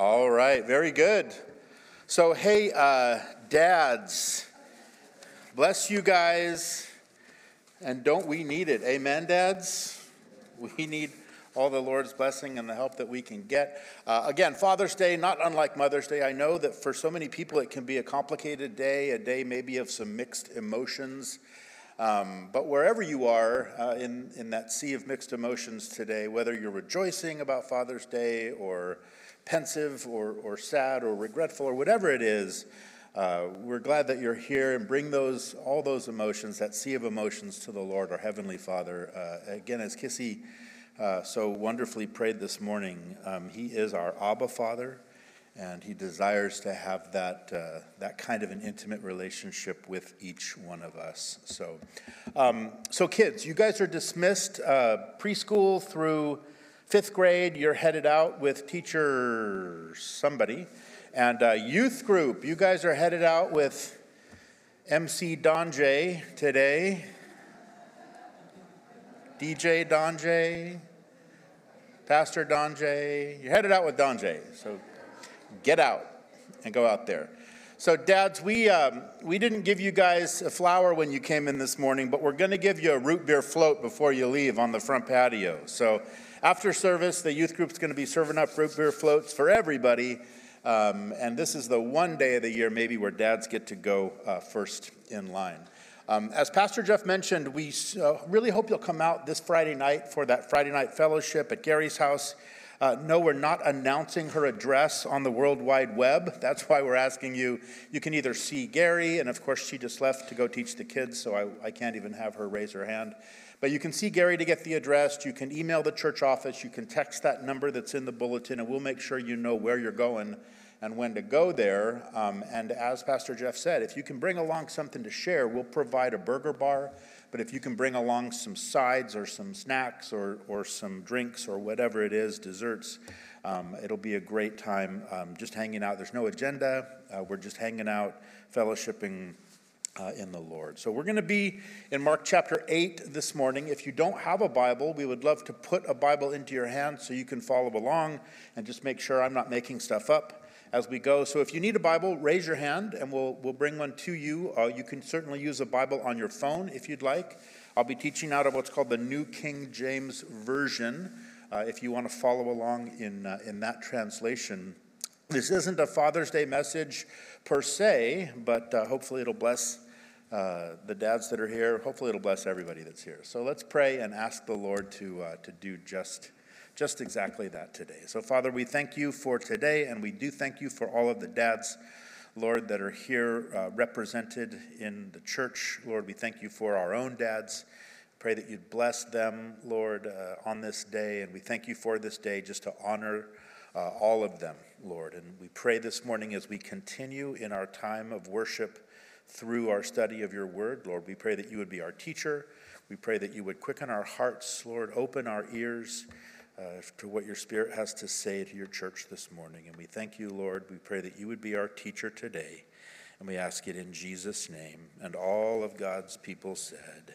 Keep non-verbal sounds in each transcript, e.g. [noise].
All right, very good. So, hey, uh, dads, bless you guys. And don't we need it? Amen, dads? [laughs] We need all the Lord's blessing and the help that we can get. Uh, again, Father's Day, not unlike Mother's Day. I know that for so many people it can be a complicated day, a day maybe of some mixed emotions. Um, but wherever you are uh, in, in that sea of mixed emotions today, whether you're rejoicing about Father's Day or pensive or, or sad or regretful or whatever it is, uh, we're glad that you're here and bring those all those emotions, that sea of emotions, to the Lord, our Heavenly Father. Uh, again, as Kissy uh, so wonderfully prayed this morning, um, He is our Abba Father and he desires to have that, uh, that kind of an intimate relationship with each one of us. So, um, so kids, you guys are dismissed uh, preschool through fifth grade. You're headed out with teacher somebody. And uh, youth group, you guys are headed out with MC Donjay today. DJ Donjay, Pastor Donjay. You're headed out with Donjay. So get out and go out there. So, dads, we, um, we didn't give you guys a flower when you came in this morning, but we're going to give you a root beer float before you leave on the front patio. So, after service, the youth group's going to be serving up root beer floats for everybody. Um, and this is the one day of the year, maybe, where dads get to go uh, first in line. Um, as Pastor Jeff mentioned, we uh, really hope you'll come out this Friday night for that Friday night fellowship at Gary's house. Uh, no, we're not announcing her address on the World Wide Web. That's why we're asking you. You can either see Gary, and of course, she just left to go teach the kids, so I, I can't even have her raise her hand. But you can see Gary to get the address. You can email the church office. You can text that number that's in the bulletin, and we'll make sure you know where you're going and when to go there. Um, and as Pastor Jeff said, if you can bring along something to share, we'll provide a burger bar. But if you can bring along some sides or some snacks or, or some drinks or whatever it is, desserts, um, it'll be a great time um, just hanging out. There's no agenda, uh, we're just hanging out, fellowshipping. Uh, in the Lord. So, we're going to be in Mark chapter 8 this morning. If you don't have a Bible, we would love to put a Bible into your hand so you can follow along and just make sure I'm not making stuff up as we go. So if you need a Bible, raise your hand and we'll, we'll bring one to you. Uh, you can certainly use a Bible on your phone if you'd like. I'll be teaching out of what's called the New King James Version uh, if you want to follow along in, uh, in that translation. This isn't a Father's Day message per se, but uh, hopefully it'll bless. Uh, the dads that are here, hopefully it'll bless everybody that's here. So let's pray and ask the Lord to, uh, to do just just exactly that today. So, Father, we thank you for today, and we do thank you for all of the dads, Lord, that are here uh, represented in the church. Lord, we thank you for our own dads. Pray that you'd bless them, Lord, uh, on this day. And we thank you for this day just to honor uh, all of them, Lord. And we pray this morning as we continue in our time of worship through our study of your word, Lord, we pray that you would be our teacher. We pray that you would quicken our hearts, Lord, open our ears uh, to what your Spirit has to say to your church this morning. And we thank you, Lord. We pray that you would be our teacher today. And we ask it in Jesus' name. And all of God's people said,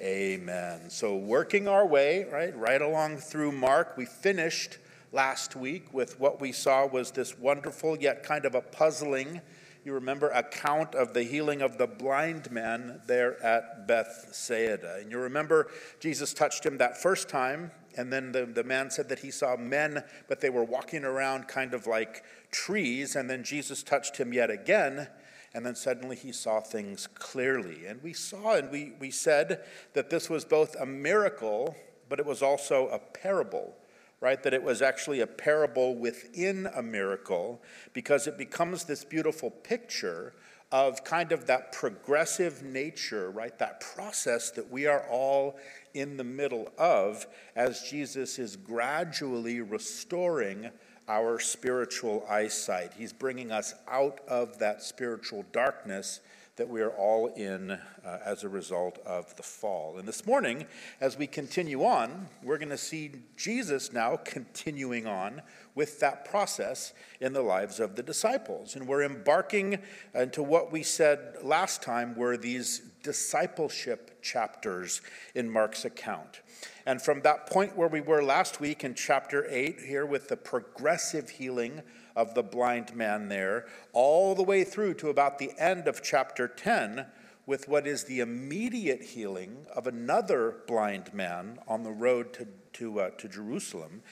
Amen. So, working our way, right, right along through Mark, we finished last week with what we saw was this wonderful yet kind of a puzzling, you remember, account of the healing of the blind man there at Bethsaida. And you remember Jesus touched him that first time and then the, the man said that he saw men, but they were walking around kind of like trees. And then Jesus touched him yet again. And then suddenly he saw things clearly. And we saw and we, we said that this was both a miracle, but it was also a parable, right? That it was actually a parable within a miracle because it becomes this beautiful picture of kind of that progressive nature, right? That process that we are all in the middle of as Jesus is gradually restoring our spiritual eyesight. He's bringing us out of that spiritual darkness that we are all in uh, as a result of the fall. And this morning, as we continue on, we're going to see Jesus now continuing on with that process in the lives of the disciples. And we're embarking into what we said last time were these discipleship chapters in Mark's account. And from that point where we were last week in chapter 8, here with the progressive healing of the blind man there, all the way through to about the end of chapter 10, with what is the immediate healing of another blind man on the road to, to, uh, to Jerusalem.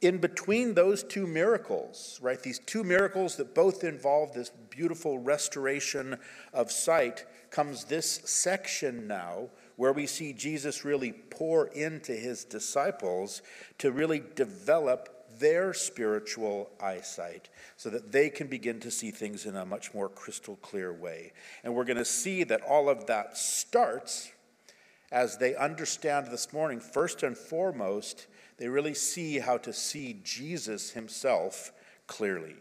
In between those two miracles, right, these two miracles that both involve this beautiful restoration of sight, comes this section now where we see Jesus really pour into his disciples to really develop their spiritual eyesight so that they can begin to see things in a much more crystal clear way. And we're going to see that all of that starts as they understand this morning, first and foremost, they really see how to see Jesus himself clearly.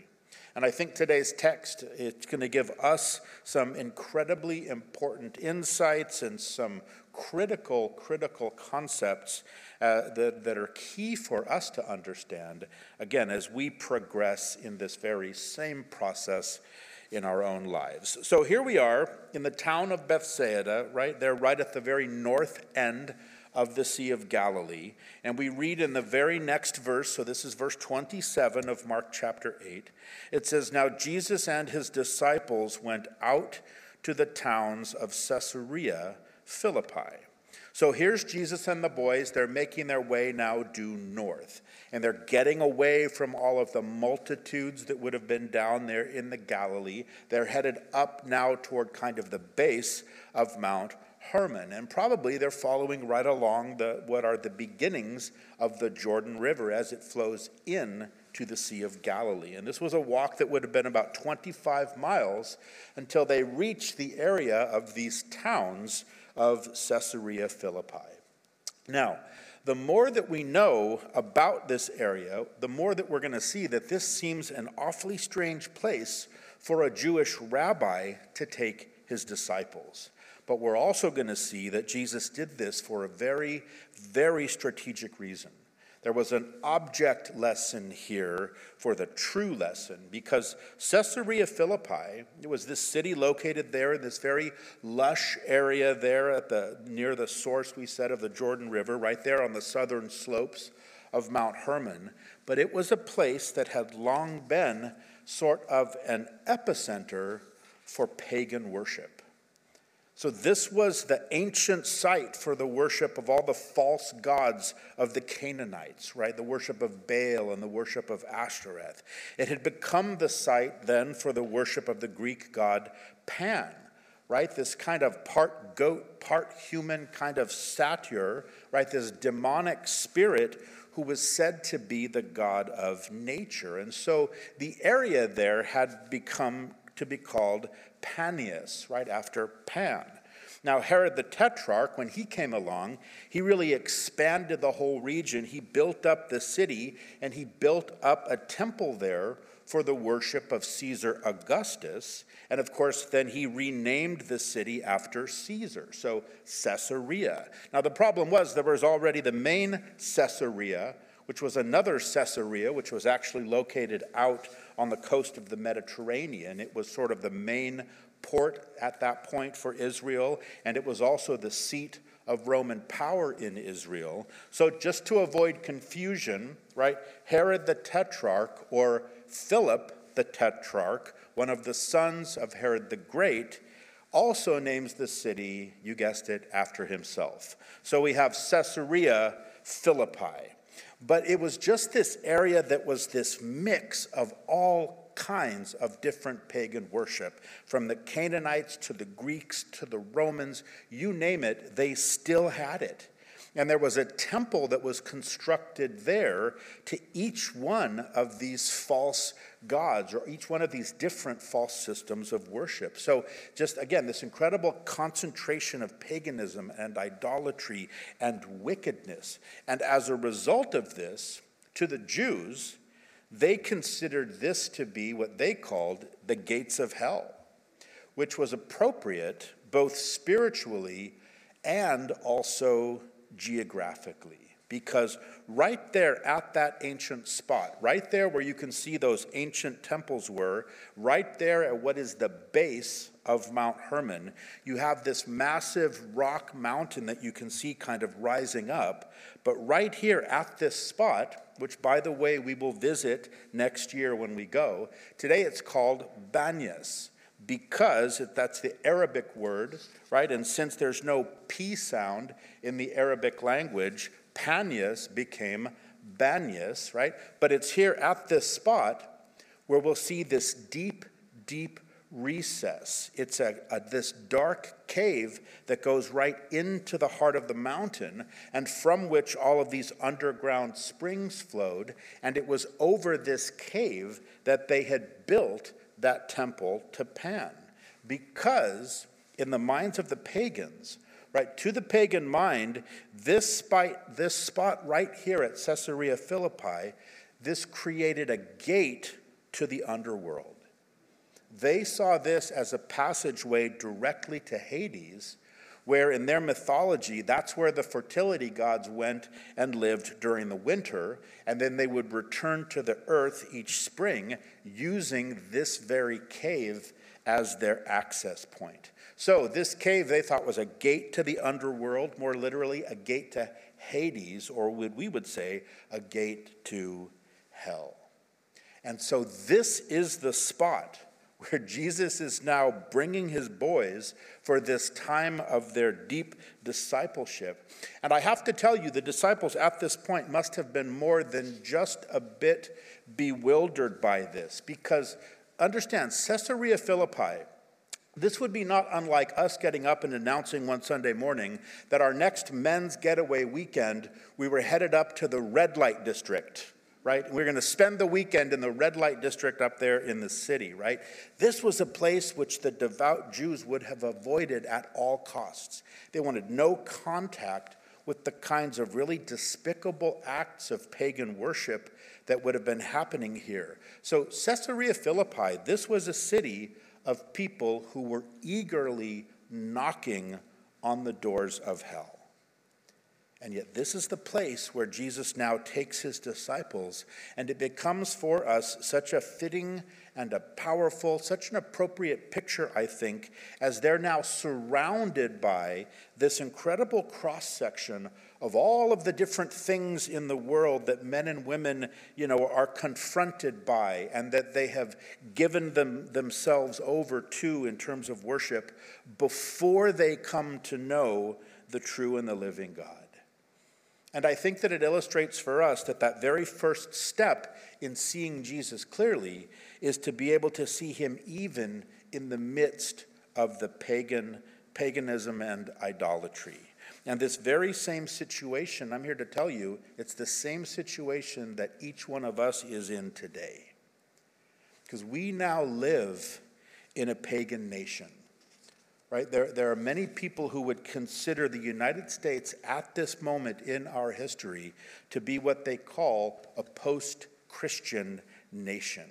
And I think today's text is going to give us some incredibly important insights and some critical, critical concepts uh, that, that are key for us to understand, again, as we progress in this very same process in our own lives. So here we are in the town of Bethsaida, right there, right at the very north end of the Sea of Galilee. And we read in the very next verse, so this is verse 27 of Mark chapter 8. It says, Now Jesus and his disciples went out to the towns of Caesarea Philippi. So here's Jesus and the boys. They're making their way now due north. And they're getting away from all of the multitudes that would have been down there in the Galilee. They're headed up now toward kind of the base of Mount Hermon. And probably they're following right along the, what are the beginnings of the Jordan River as it flows in to the Sea of Galilee. And this was a walk that would have been about 25 miles until they reached the area of these towns of Caesarea Philippi. Now, the more that we know about this area, the more that we're going to see that this seems an awfully strange place for a Jewish rabbi to take his disciples. But we're also going to see that Jesus did this for a very, very strategic reason. There was an object lesson here for the true lesson because Caesarea Philippi it was this city located there in this very lush area there at the near the source we said of the Jordan River right there on the southern slopes of Mount Hermon. But it was a place that had long been sort of an epicenter for pagan worship so, this was the ancient site for the worship of all the false gods of the Canaanites, right? The worship of Baal and the worship of Ashtoreth. It had become the site then for the worship of the Greek god Pan, right? This kind of part goat, part human kind of satyr, right? This demonic spirit who was said to be the god of nature. And so the area there had become to be called Panias, right after Pan. Now, Herod the Tetrarch, when he came along, he really expanded the whole region. He built up the city and he built up a temple there for the worship of Caesar Augustus. And of course, then he renamed the city after Caesar, so Caesarea. Now, the problem was there was already the main Caesarea, which was another Caesarea, which was actually located out on the coast of the Mediterranean. It was sort of the main port at that point for Israel, and it was also the seat of Roman power in Israel. So, just to avoid confusion, right, Herod the Tetrarch, or Philip the Tetrarch, one of the sons of Herod the Great, also names the city, you guessed it, after himself. So we have Caesarea Philippi. But it was just this area that was this mix of all kinds of different pagan worship, from the Canaanites to the Greeks to the Romans, you name it, they still had it. And there was a temple that was constructed there to each one of these false gods or each one of these different false systems of worship. So, just again, this incredible concentration of paganism and idolatry and wickedness. And as a result of this, to the Jews, they considered this to be what they called the gates of hell, which was appropriate both spiritually and also geographically because right there at that ancient spot, right there where you can see those ancient temples were, right there at what is the base of Mount Hermon, you have this massive rock mountain that you can see kind of rising up. But right here at this spot, which by the way we will visit next year when we go, today it's called Banyas because that's the Arabic word, right? And since there's no P sound in the Arabic language, Panias became Banyas, right? But it's here at this spot where we'll see this deep, deep recess. It's a, a, this dark cave that goes right into the heart of the mountain, and from which all of these underground springs flowed. And it was over this cave that they had built that temple to Pan. Because in the minds of the pagans, right, to the pagan mind, this spot, this spot right here at Caesarea Philippi, this created a gate to the underworld. They saw this as a passageway directly to Hades, where in their mythology, that's where the fertility gods went and lived during the winter, and then they would return to the earth each spring using this very cave as their access point. So, this cave they thought was a gate to the underworld, more literally, a gate to Hades, or what we would say, a gate to hell. And so, this is the spot where Jesus is now bringing his boys for this time of their deep discipleship. And I have to tell you, the disciples at this point must have been more than just a bit bewildered by this, because understand, Caesarea Philippi. This would be not unlike us getting up and announcing one Sunday morning that our next men's getaway weekend, we were headed up to the red light district right? We're going to spend the weekend in the red light district up there in the city, right? This was a place which the devout Jews would have avoided at all costs. They wanted no contact with the kinds of really despicable acts of pagan worship that would have been happening here. So, Caesarea Philippi, this was a city of people who were eagerly knocking on the doors of hell. And yet, this is the place where Jesus now takes his disciples, and it becomes for us such a fitting and a powerful, such an appropriate picture, I think, as they're now surrounded by this incredible cross section of all of the different things in the world that men and women, you know, are confronted by and that they have given them, themselves over to in terms of worship before they come to know the true and the living God. And I think that it illustrates for us that that very first step in seeing Jesus clearly is to be able to see him even in the midst of the pagan paganism and idolatry. And this very same situation, I'm here to tell you, it's the same situation that each one of us is in today. Because we now live in a pagan nation right? There, there are many people who would consider the United States at this moment in our history to be what they call a post Christian nation.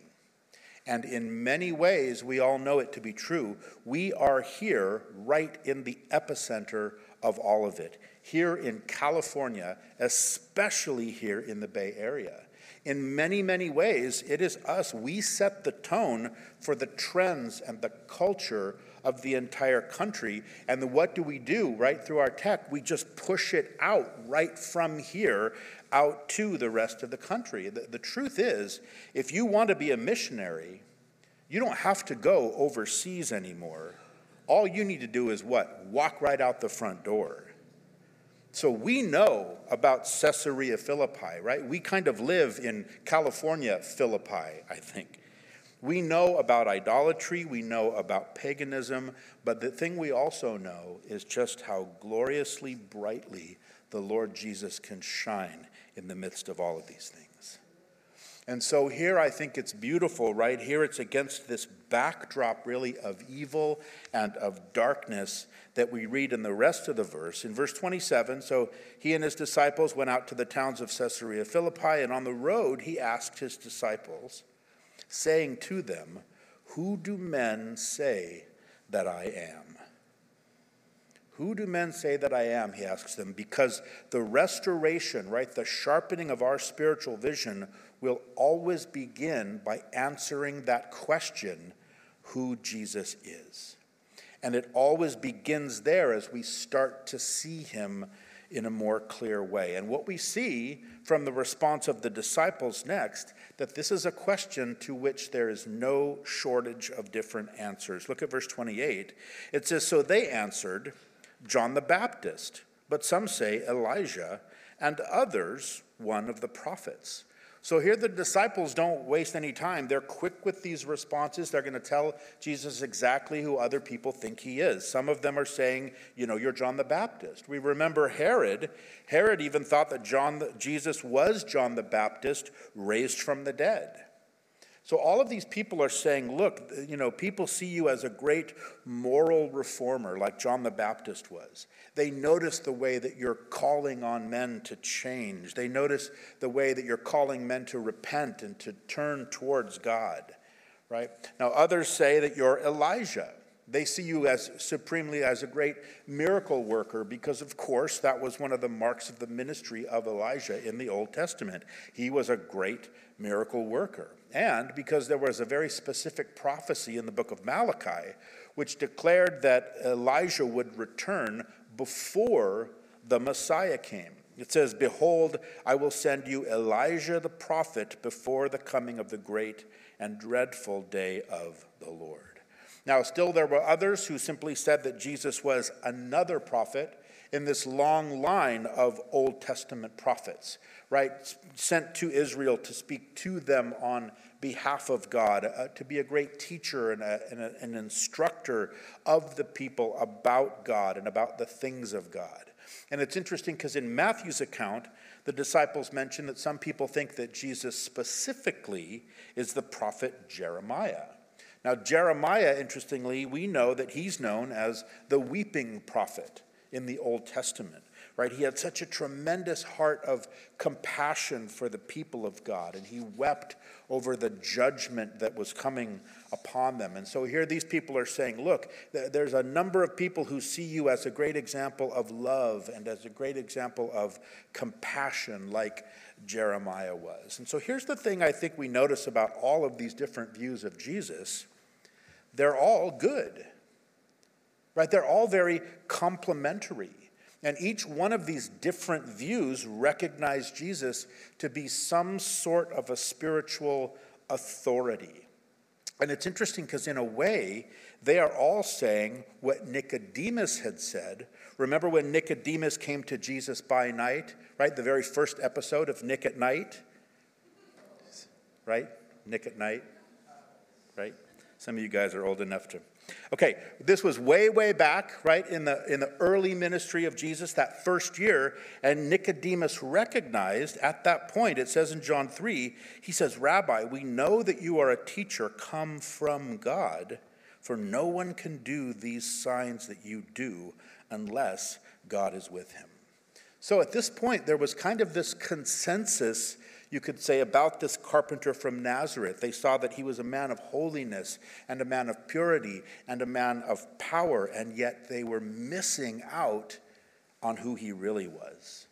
And in many ways, we all know it to be true. We are here right in the epicenter of all of it, here in California, especially here in the Bay Area. In many, many ways, it is us. We set the tone for the trends and the culture of the entire country. And what do we do right through our tech? We just push it out right from here out to the rest of the country. The, the truth is, if you want to be a missionary, you don't have to go overseas anymore. All you need to do is what? Walk right out the front door. So we know about Caesarea Philippi, right? We kind of live in California, Philippi, I think. We know about idolatry, we know about paganism, but the thing we also know is just how gloriously brightly the Lord Jesus can shine in the midst of all of these things. And so here I think it's beautiful, right? Here it's against this backdrop, really, of evil and of darkness that we read in the rest of the verse. In verse 27, so he and his disciples went out to the towns of Caesarea Philippi, and on the road he asked his disciples, saying to them, Who do men say that I am? Who do men say that I am? He asks them, because the restoration, right, the sharpening of our spiritual vision will always begin by answering that question who Jesus is. And it always begins there as we start to see him in a more clear way. And what we see from the response of the disciples next, that this is a question to which there is no shortage of different answers. Look at verse 28. It says, So they answered, John the Baptist, but some say Elijah, and others, one of the prophets. So here the disciples don't waste any time. They're quick with these responses. They're going to tell Jesus exactly who other people think he is. Some of them are saying, you know, you're John the Baptist. We remember Herod. Herod even thought that John Jesus was John the Baptist raised from the dead. So all of these people are saying, look, you know, people see you as a great moral reformer like John the Baptist was. They notice the way that you're calling on men to change. They notice the way that you're calling men to repent and to turn towards God, right? Now others say that you're Elijah. They see you as supremely as a great miracle worker because, of course, that was one of the marks of the ministry of Elijah in the Old Testament. He was a great miracle worker. And because there was a very specific prophecy in the book of Malachi which declared that Elijah would return before the Messiah came. It says, Behold, I will send you Elijah the prophet before the coming of the great and dreadful day of the Lord. Now, still, there were others who simply said that Jesus was another prophet in this long line of Old Testament prophets, right? Sent to Israel to speak to them on behalf of God, uh, to be a great teacher and, a, and a, an instructor of the people about God and about the things of God. And it's interesting because in Matthew's account, the disciples mention that some people think that Jesus specifically is the prophet Jeremiah. Now, Jeremiah, interestingly, we know that he's known as the weeping prophet in the Old Testament, right? He had such a tremendous heart of compassion for the people of God, and he wept over the judgment that was coming upon them. And so here these people are saying, look, there's a number of people who see you as a great example of love and as a great example of compassion, like Jeremiah was. And so here's the thing I think we notice about all of these different views of Jesus they're all good, right? They're all very complementary. And each one of these different views recognize Jesus to be some sort of a spiritual authority. And it's interesting because, in a way, they are all saying what Nicodemus had said. Remember when Nicodemus came to Jesus by night, right? The very first episode of Nick at Night, right? Nick at Night, right? Some of you guys are old enough to. Okay, this was way, way back, right, in the, in the early ministry of Jesus, that first year. And Nicodemus recognized at that point, it says in John 3, he says, Rabbi, we know that you are a teacher come from God, for no one can do these signs that you do unless God is with him. So at this point, there was kind of this consensus you could say, about this carpenter from Nazareth. They saw that he was a man of holiness and a man of purity and a man of power, and yet they were missing out on who he really was.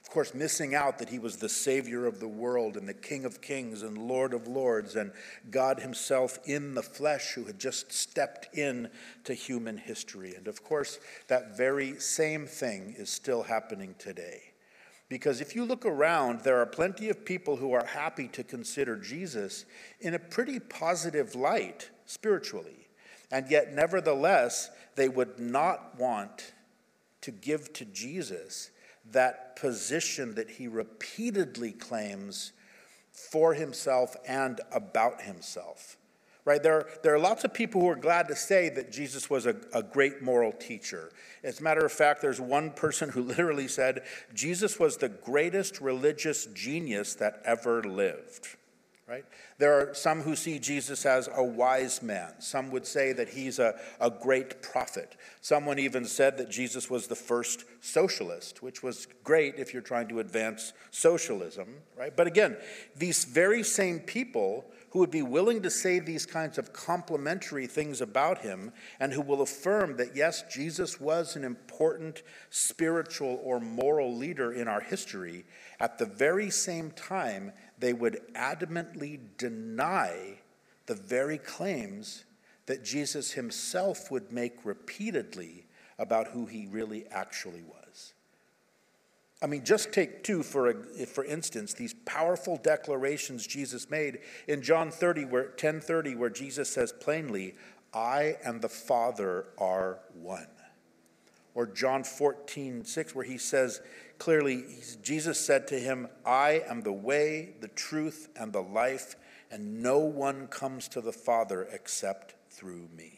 Of course, missing out that he was the Savior of the world and the King of kings and Lord of lords and God Himself in the flesh who had just stepped in to human history. And of course, that very same thing is still happening today. Because if you look around, there are plenty of people who are happy to consider Jesus in a pretty positive light spiritually. And yet, nevertheless, they would not want to give to Jesus that position that he repeatedly claims for himself and about himself right? There, there are lots of people who are glad to say that Jesus was a, a great moral teacher. As a matter of fact, there's one person who [laughs] literally said, Jesus was the greatest religious genius that ever lived. Right? There are some who see Jesus as a wise man. Some would say that he's a, a great prophet. Someone even said that Jesus was the first socialist, which was great if you're trying to advance socialism, right? But again, these very same people who would be willing to say these kinds of complimentary things about him, and who will affirm that, yes, Jesus was an important spiritual or moral leader in our history, at the very same time, they would adamantly deny the very claims that Jesus himself would make repeatedly about who he really actually was. I mean, just take two for, a, for instance, these powerful declarations Jesus made in John 30, where, 10 30, where Jesus says plainly, I and the Father are one. Or John 14, 6, where he says clearly, Jesus said to him, I am the way, the truth, and the life, and no one comes to the Father except through me.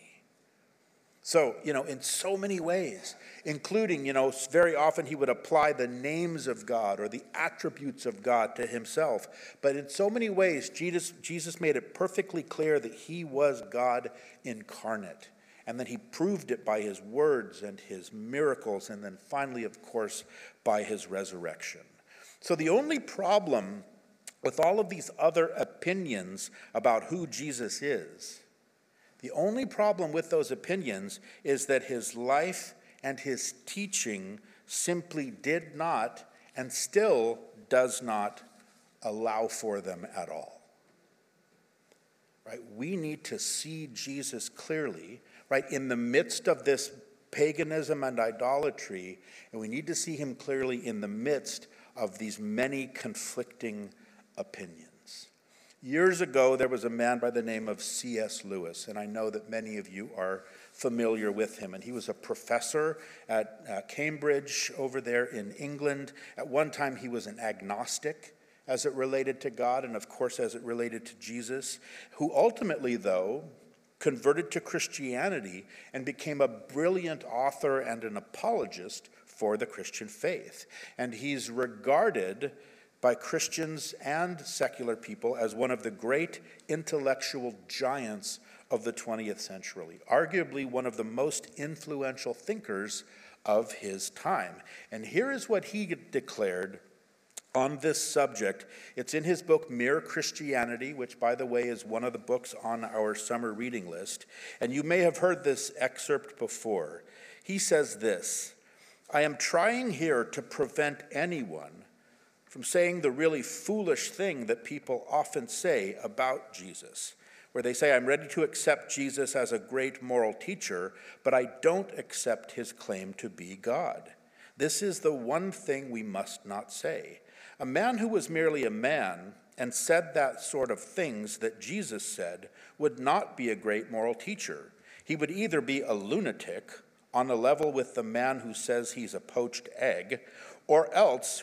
So, you know, in so many ways, including, you know, very often he would apply the names of God or the attributes of God to himself. But in so many ways, Jesus, Jesus made it perfectly clear that he was God incarnate. And then he proved it by his words and his miracles, and then finally, of course, by his resurrection. So the only problem with all of these other opinions about who Jesus is the only problem with those opinions is that his life and his teaching simply did not and still does not allow for them at all. Right? We need to see Jesus clearly, right, in the midst of this paganism and idolatry, and we need to see him clearly in the midst of these many conflicting opinions. Years ago, there was a man by the name of C.S. Lewis, and I know that many of you are familiar with him. And he was a professor at uh, Cambridge over there in England. At one time, he was an agnostic as it related to God, and of course, as it related to Jesus, who ultimately, though, converted to Christianity and became a brilliant author and an apologist for the Christian faith. And he's regarded by Christians and secular people as one of the great intellectual giants of the 20th century, arguably one of the most influential thinkers of his time. And here is what he declared on this subject. It's in his book, Mere Christianity, which, by the way, is one of the books on our summer reading list. And you may have heard this excerpt before. He says this I am trying here to prevent anyone from saying the really foolish thing that people often say about Jesus, where they say, I'm ready to accept Jesus as a great moral teacher, but I don't accept his claim to be God. This is the one thing we must not say. A man who was merely a man and said that sort of things that Jesus said would not be a great moral teacher. He would either be a lunatic on a level with the man who says he's a poached egg, or else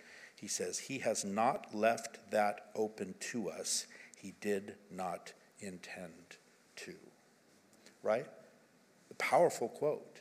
he says, He has not left that open to us. He did not intend to. Right? A powerful quote.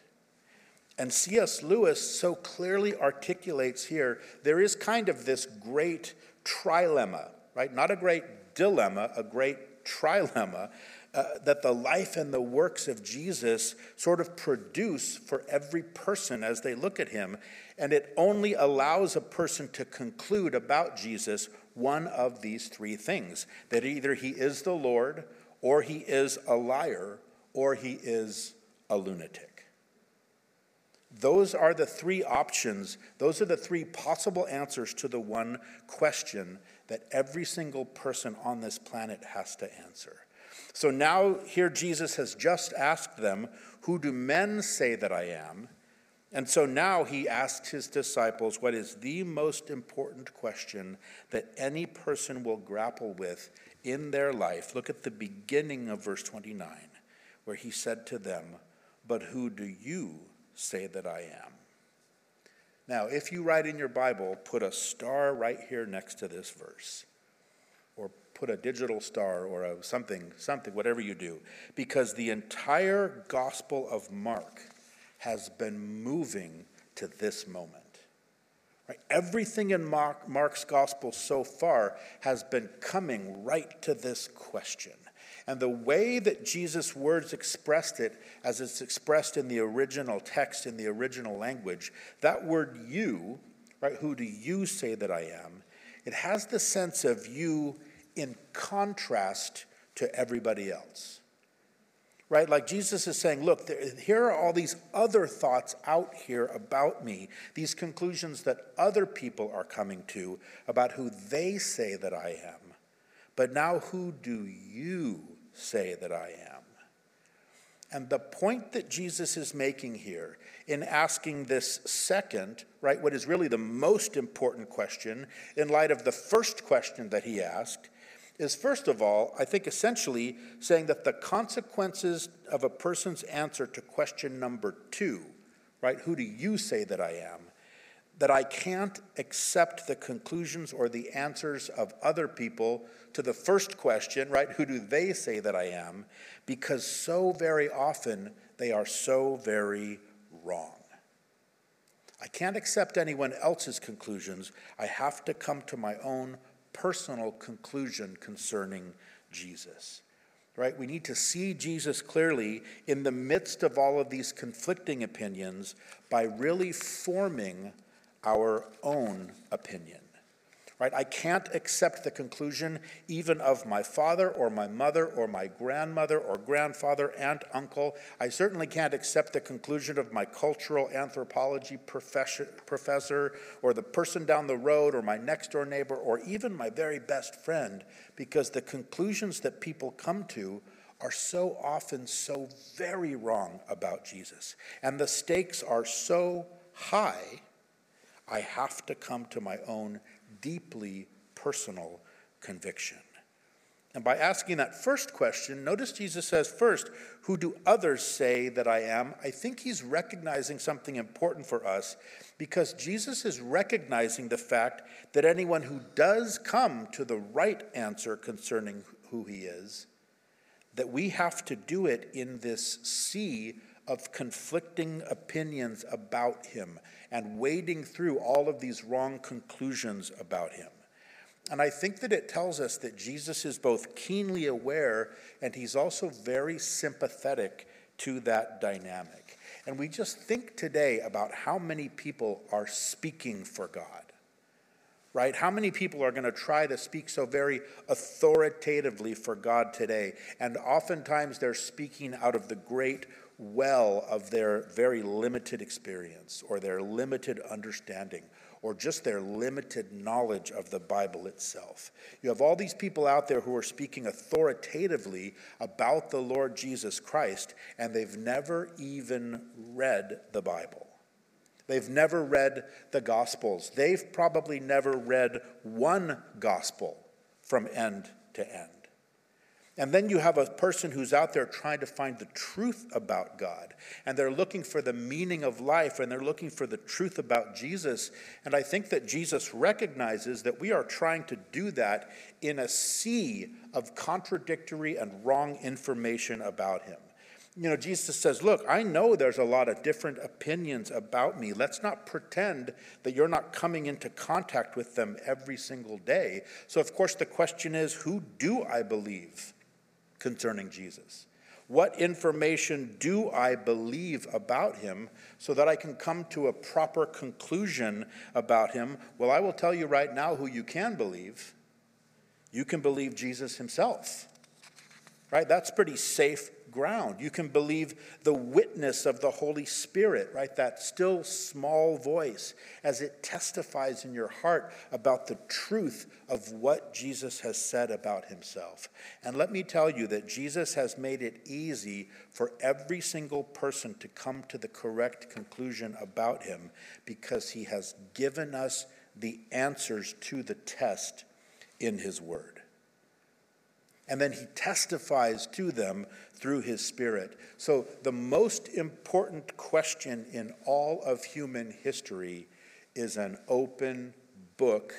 And C.S. Lewis so clearly articulates here there is kind of this great trilemma, right? Not a great dilemma, a great trilemma uh, that the life and the works of Jesus sort of produce for every person as they look at him. And it only allows a person to conclude about Jesus one of these three things that either he is the Lord, or he is a liar, or he is a lunatic. Those are the three options, those are the three possible answers to the one question that every single person on this planet has to answer. So now, here Jesus has just asked them, Who do men say that I am? And so now he asks his disciples what is the most important question that any person will grapple with in their life. Look at the beginning of verse 29, where he said to them, But who do you say that I am? Now, if you write in your Bible, put a star right here next to this verse put a digital star or a something, something, whatever you do, because the entire Gospel of Mark has been moving to this moment. Right? Everything in Mark, Mark's Gospel so far has been coming right to this question. And the way that Jesus' words expressed it, as it's expressed in the original text, in the original language, that word you, right, who do you say that I am, it has the sense of you in contrast to everybody else. Right? Like Jesus is saying, look, there, here are all these other thoughts out here about me, these conclusions that other people are coming to about who they say that I am. But now, who do you say that I am? And the point that Jesus is making here in asking this second, right, what is really the most important question in light of the first question that he asked, is first of all, I think essentially saying that the consequences of a person's answer to question number two, right, who do you say that I am, that I can't accept the conclusions or the answers of other people to the first question, right? Who do they say that I am? Because so very often they are so very wrong. I can't accept anyone else's conclusions. I have to come to my own personal conclusion concerning Jesus. Right? We need to see Jesus clearly in the midst of all of these conflicting opinions by really forming our own opinion. Right? I can't accept the conclusion even of my father or my mother or my grandmother or grandfather, aunt, uncle. I certainly can't accept the conclusion of my cultural anthropology professor or the person down the road or my next door neighbor or even my very best friend because the conclusions that people come to are so often so very wrong about Jesus. And the stakes are so high I have to come to my own deeply personal conviction. And by asking that first question, notice Jesus says first, Who do others say that I am? I think he's recognizing something important for us because Jesus is recognizing the fact that anyone who does come to the right answer concerning who he is, that we have to do it in this sea of conflicting opinions about him and wading through all of these wrong conclusions about him. And I think that it tells us that Jesus is both keenly aware and he's also very sympathetic to that dynamic. And we just think today about how many people are speaking for God, right? How many people are going to try to speak so very authoritatively for God today? And oftentimes they're speaking out of the great well of their very limited experience or their limited understanding or just their limited knowledge of the Bible itself. You have all these people out there who are speaking authoritatively about the Lord Jesus Christ, and they've never even read the Bible. They've never read the Gospels. They've probably never read one gospel from end to end. And then you have a person who's out there trying to find the truth about God. And they're looking for the meaning of life and they're looking for the truth about Jesus. And I think that Jesus recognizes that we are trying to do that in a sea of contradictory and wrong information about him. You know, Jesus says, Look, I know there's a lot of different opinions about me. Let's not pretend that you're not coming into contact with them every single day. So, of course, the question is, who do I believe? Concerning Jesus? What information do I believe about him so that I can come to a proper conclusion about him? Well, I will tell you right now who you can believe. You can believe Jesus himself. Right? That's pretty safe ground. You can believe the witness of the Holy Spirit, right? That still small voice as it testifies in your heart about the truth of what Jesus has said about himself. And let me tell you that Jesus has made it easy for every single person to come to the correct conclusion about him because he has given us the answers to the test in his word and then he testifies to them through his spirit. So, the most important question in all of human history is an open book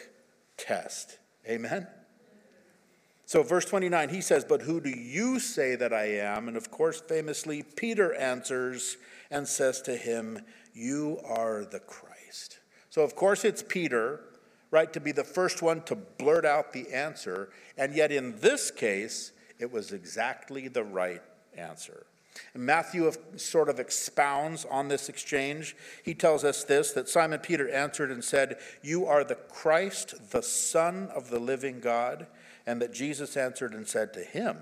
test. Amen? So, verse 29, he says, But who do you say that I am? And of course, famously, Peter answers and says to him, You are the Christ. So, of course, it's Peter, right, to be the first one to blurt out the answer. And yet, in this case, it was exactly the right answer. And Matthew sort of expounds on this exchange. He tells us this that Simon Peter answered and said, You are the Christ, the Son of the living God. And that Jesus answered and said to him,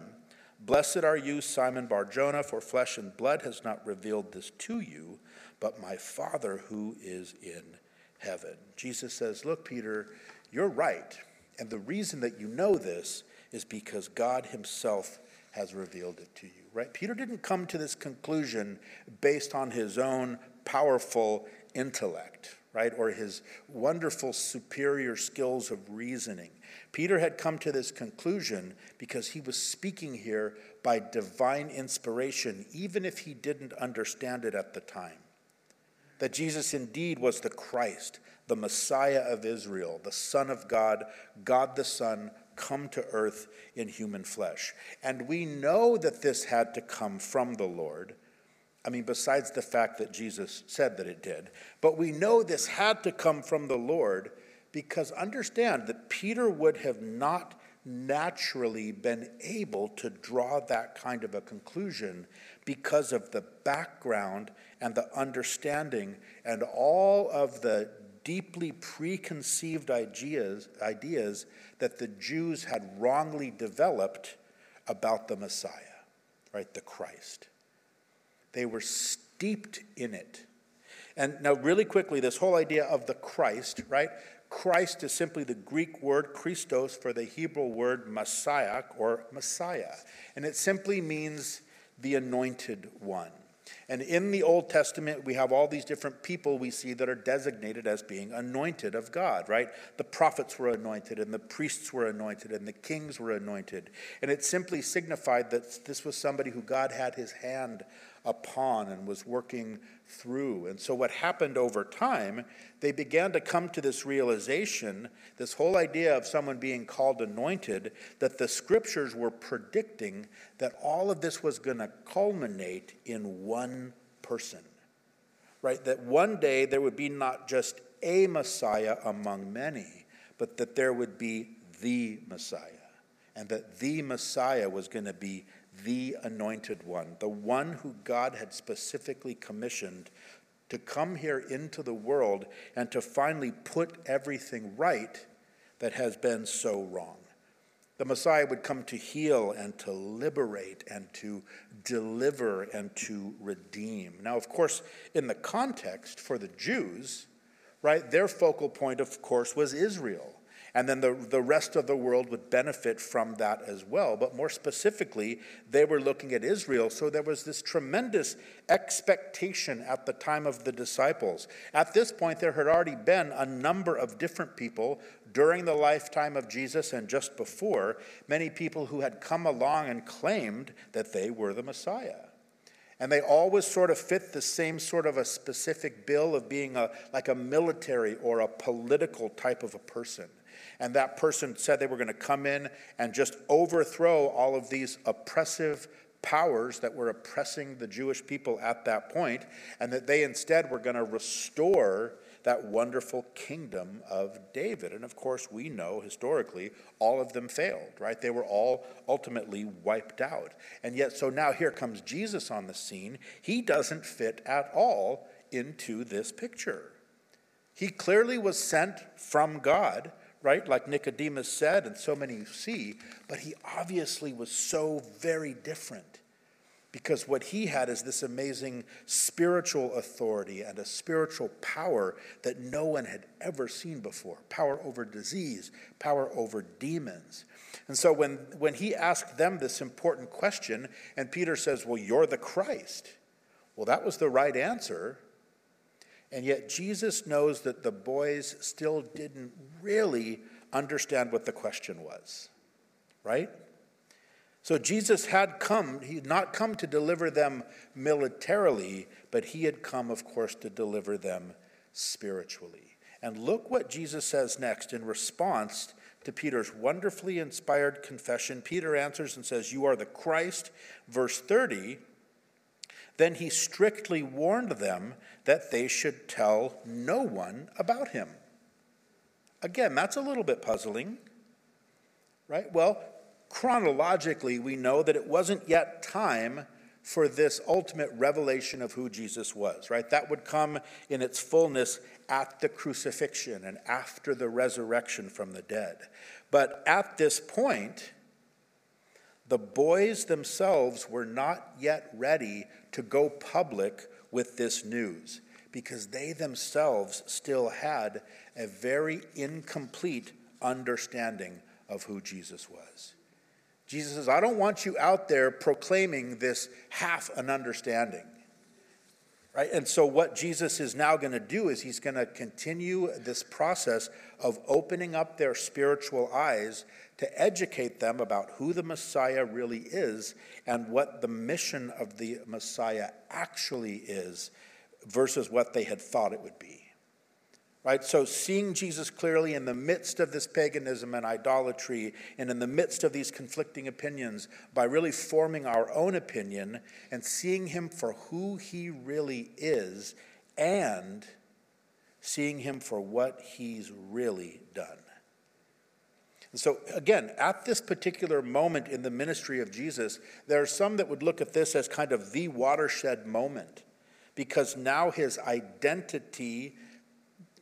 Blessed are you, Simon Barjona, for flesh and blood has not revealed this to you, but my Father who is in heaven. Jesus says, Look, Peter, you're right. And the reason that you know this is because God Himself has revealed it to you, right? Peter didn't come to this conclusion based on his own powerful intellect, right? Or his wonderful superior skills of reasoning. Peter had come to this conclusion because he was speaking here by divine inspiration, even if he didn't understand it at the time. That Jesus indeed was the Christ, the Messiah of Israel, the Son of God, God the Son, come to earth in human flesh. And we know that this had to come from the Lord. I mean, besides the fact that Jesus said that it did, but we know this had to come from the Lord because understand that Peter would have not naturally been able to draw that kind of a conclusion because of the background and the understanding and all of the deeply preconceived ideas, ideas that the Jews had wrongly developed about the Messiah, right? The Christ. They were steeped in it. And now, really quickly, this whole idea of the Christ, right? Christ is simply the Greek word Christos for the Hebrew word Messiah or Messiah. And it simply means the anointed one. And in the Old Testament, we have all these different people we see that are designated as being anointed of God, right? The prophets were anointed, and the priests were anointed, and the kings were anointed. And it simply signified that this was somebody who God had his hand upon and was working through. And so, what happened over time, they began to come to this realization this whole idea of someone being called anointed, that the scriptures were predicting that all of this was going to culminate in one person. Right? That one day there would be not just a Messiah among many, but that there would be the Messiah. And that the Messiah was going to be the anointed one, the one who God had specifically commissioned to come here into the world and to finally put everything right that has been so wrong. The Messiah would come to heal and to liberate and to deliver and to redeem. Now, of course, in the context for the Jews, right, their focal point, of course, was Israel. And then the, the rest of the world would benefit from that as well. But more specifically, they were looking at Israel. So there was this tremendous expectation at the time of the disciples. At this point, there had already been a number of different people during the lifetime of Jesus and just before, many people who had come along and claimed that they were the Messiah. And they always sort of fit the same sort of a specific bill of being a, like a military or a political type of a person and that person said they were going to come in and just overthrow all of these oppressive powers that were oppressing the Jewish people at that point, and that they instead were going to restore that wonderful kingdom of David. And of course, we know historically all of them failed, right? They were all ultimately wiped out. And yet, so now here comes Jesus on the scene. He doesn't fit at all into this picture. He clearly was sent from God right? Like Nicodemus said, and so many see, but he obviously was so very different because what he had is this amazing spiritual authority and a spiritual power that no one had ever seen before power over disease, power over demons. And so when, when he asked them this important question, and Peter says, Well, you're the Christ. Well, that was the right answer and yet, Jesus knows that the boys still didn't really understand what the question was, right? So Jesus had come, he had not come to deliver them militarily, but he had come, of course, to deliver them spiritually. And look what Jesus says next in response to Peter's wonderfully inspired confession. Peter answers and says, You are the Christ. Verse 30 Then he strictly warned them that they should tell no one about him. Again, that's a little bit puzzling, right? Well, chronologically, we know that it wasn't yet time for this ultimate revelation of who Jesus was, right? That would come in its fullness at the crucifixion and after the resurrection from the dead. But at this point, the boys themselves were not yet ready to go public with this news because they themselves still had a very incomplete understanding of who Jesus was. Jesus says, I don't want you out there proclaiming this half an understanding. Right? And so, what Jesus is now going to do is he's going to continue this process of opening up their spiritual eyes to educate them about who the Messiah really is and what the mission of the Messiah actually is versus what they had thought it would be. Right? So, seeing Jesus clearly in the midst of this paganism and idolatry, and in the midst of these conflicting opinions, by really forming our own opinion and seeing him for who he really is, and seeing him for what he's really done. And so, again, at this particular moment in the ministry of Jesus, there are some that would look at this as kind of the watershed moment because now his identity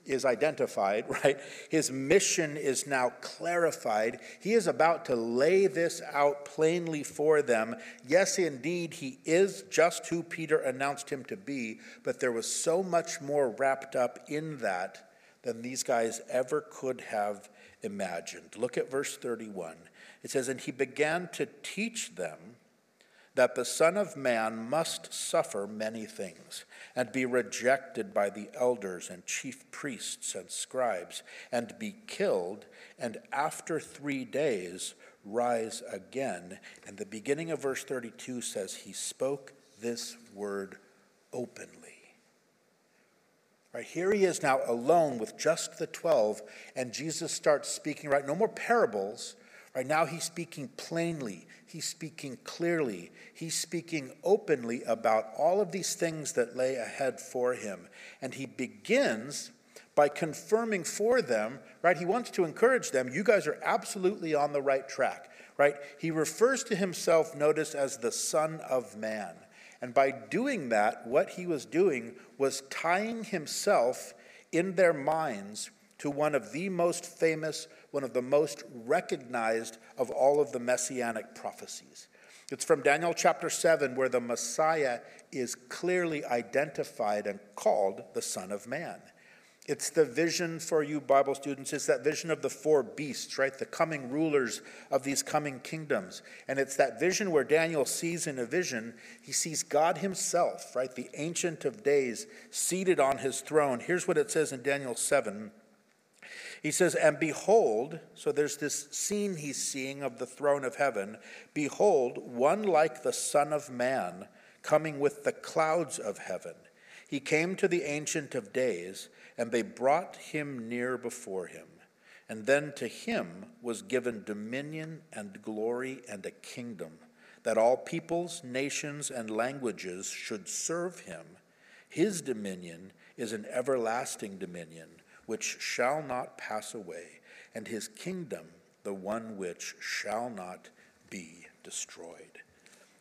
is identified, [laughs] right? His mission is now clarified. He is about to lay this out plainly for them. Yes, indeed, he is just who Peter announced him to be, but there was so much more wrapped up in that than these guys ever could have imagined. Look at verse 31. It says, And he began to teach them that the Son of Man must suffer many things and be rejected by the elders and chief priests and scribes and be killed, and after three days rise again. And the beginning of verse 32 says, He spoke this word openly. Right, here he is now alone with just the 12, and Jesus starts speaking, right? No more parables. Right now, he's speaking plainly He's speaking clearly. He's speaking openly about all of these things that lay ahead for him. And he begins by confirming for them, right? He wants to encourage them, you guys are absolutely on the right track, right? He refers to himself, notice, as the Son of Man. And by doing that, what he was doing was tying himself in their minds to one of the most famous one of the most recognized of all of the messianic prophecies. It's from Daniel chapter 7, where the Messiah is clearly identified and called the Son of Man. It's the vision for you Bible students. It's that vision of the four beasts, right? The coming rulers of these coming kingdoms. And it's that vision where Daniel sees in a vision, he sees God himself, right? The Ancient of Days seated on his throne. Here's what it says in Daniel 7 he says, And behold, so there's this scene he's seeing of the throne of heaven. Behold, one like the Son of Man coming with the clouds of heaven. He came to the Ancient of Days, and they brought him near before him. And then to him was given dominion and glory and a kingdom, that all peoples, nations, and languages should serve him. His dominion is an everlasting dominion which shall not pass away, and his kingdom the one which shall not be destroyed.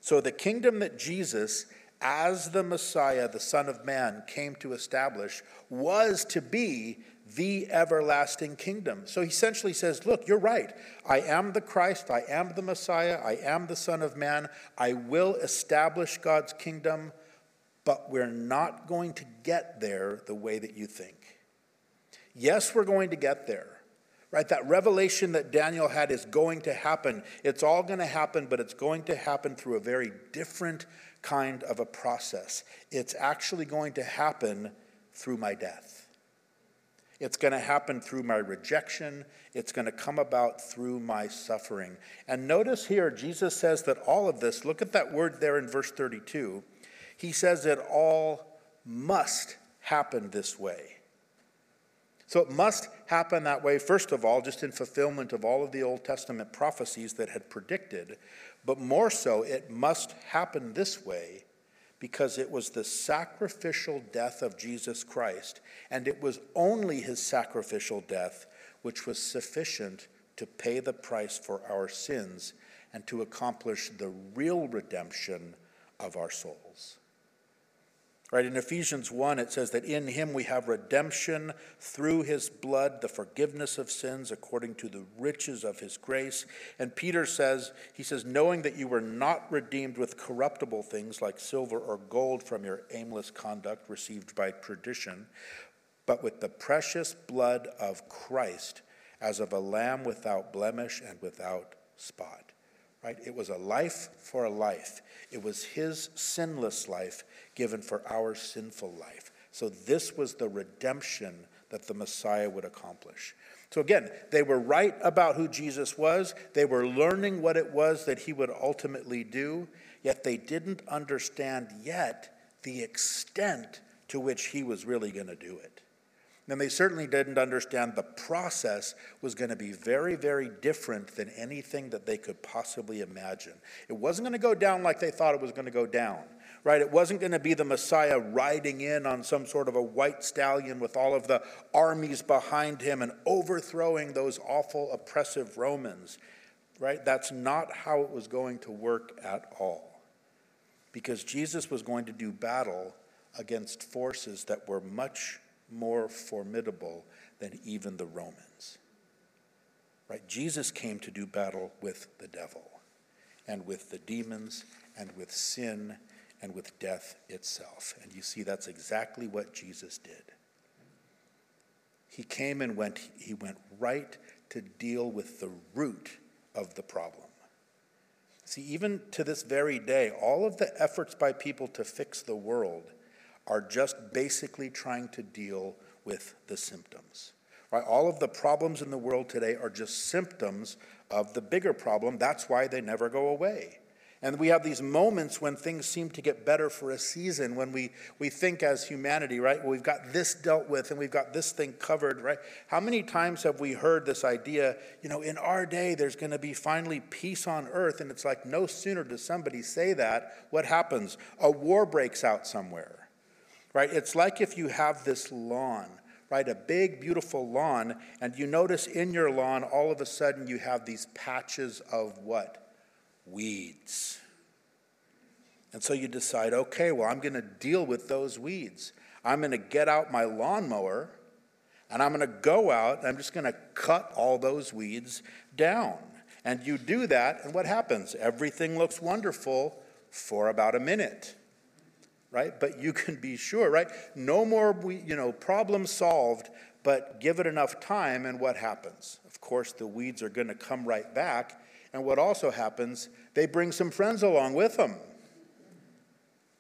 So, the kingdom that Jesus, as the Messiah, the Son of Man, came to establish was to be the everlasting kingdom. So he essentially says, Look, you're right. I am the Christ. I am the Messiah. I am the Son of Man. I will establish God's kingdom, but we're not going to get there the way that you think. Yes, we're going to get there. Right? That revelation that Daniel had is going to happen. It's all going to happen, but it's going to happen through a very different kind of a process. It's actually going to happen through my death. It's going to happen through my rejection. It's going to come about through my suffering. And notice here, Jesus says that all of this, look at that word there in verse 32. He says it all must happen this way. So it must happen that way, first of all, just in fulfillment of all of the Old Testament prophecies that had predicted, but more so, it must happen this way because it was the sacrificial death of Jesus Christ, and it was only his sacrificial death which was sufficient to pay the price for our sins and to accomplish the real redemption of our souls. Right, in Ephesians 1, it says that in him we have redemption through his blood, the forgiveness of sins according to the riches of his grace. And Peter says, he says, knowing that you were not redeemed with corruptible things like silver or gold from your aimless conduct received by tradition, but with the precious blood of Christ, as of a lamb without blemish and without spot. Right? It was a life for a life. It was his sinless life given for our sinful life. So, this was the redemption that the Messiah would accomplish. So, again, they were right about who Jesus was. They were learning what it was that he would ultimately do, yet they didn't understand yet the extent to which he was really going to do it. And they certainly didn't understand the process was going to be very, very different than anything that they could possibly imagine. It wasn't going to go down like they thought it was going to go down right? It wasn't going to be the Messiah riding in on some sort of a white stallion with all of the armies behind him and overthrowing those awful, oppressive Romans, right? That's not how it was going to work at all. Because Jesus was going to do battle against forces that were much more formidable than even the Romans. Right? Jesus came to do battle with the devil and with the demons and with sin and with death itself. And you see, that's exactly what Jesus did. He came and went, he went right to deal with the root of the problem. See, even to this very day, all of the efforts by people to fix the world are just basically trying to deal with the symptoms. Right? All of the problems in the world today are just symptoms of the bigger problem. That's why they never go away. And we have these moments when things seem to get better for a season, when we, we think as humanity, right? Well, we've got this dealt with and we've got this thing covered, right? How many times have we heard this idea, you know, in our day there's going to be finally peace on earth? And it's like no sooner does somebody say that, what happens? A war breaks out somewhere, right? It's like if you have this lawn right? A big, beautiful lawn, and you notice in your lawn, all of a sudden, you have these patches of what? Weeds. And so you decide, okay, well, I'm going to deal with those weeds. I'm going to get out my lawnmower and I'm going to go out and I'm just going to cut all those weeds down. And you do that, and what happens? Everything looks wonderful for about a minute. Right? But you can be sure, right? No more you know, problem solved, but give it enough time, and what happens? Of course, the weeds are going to come right back, and what also happens, they bring some friends along with them.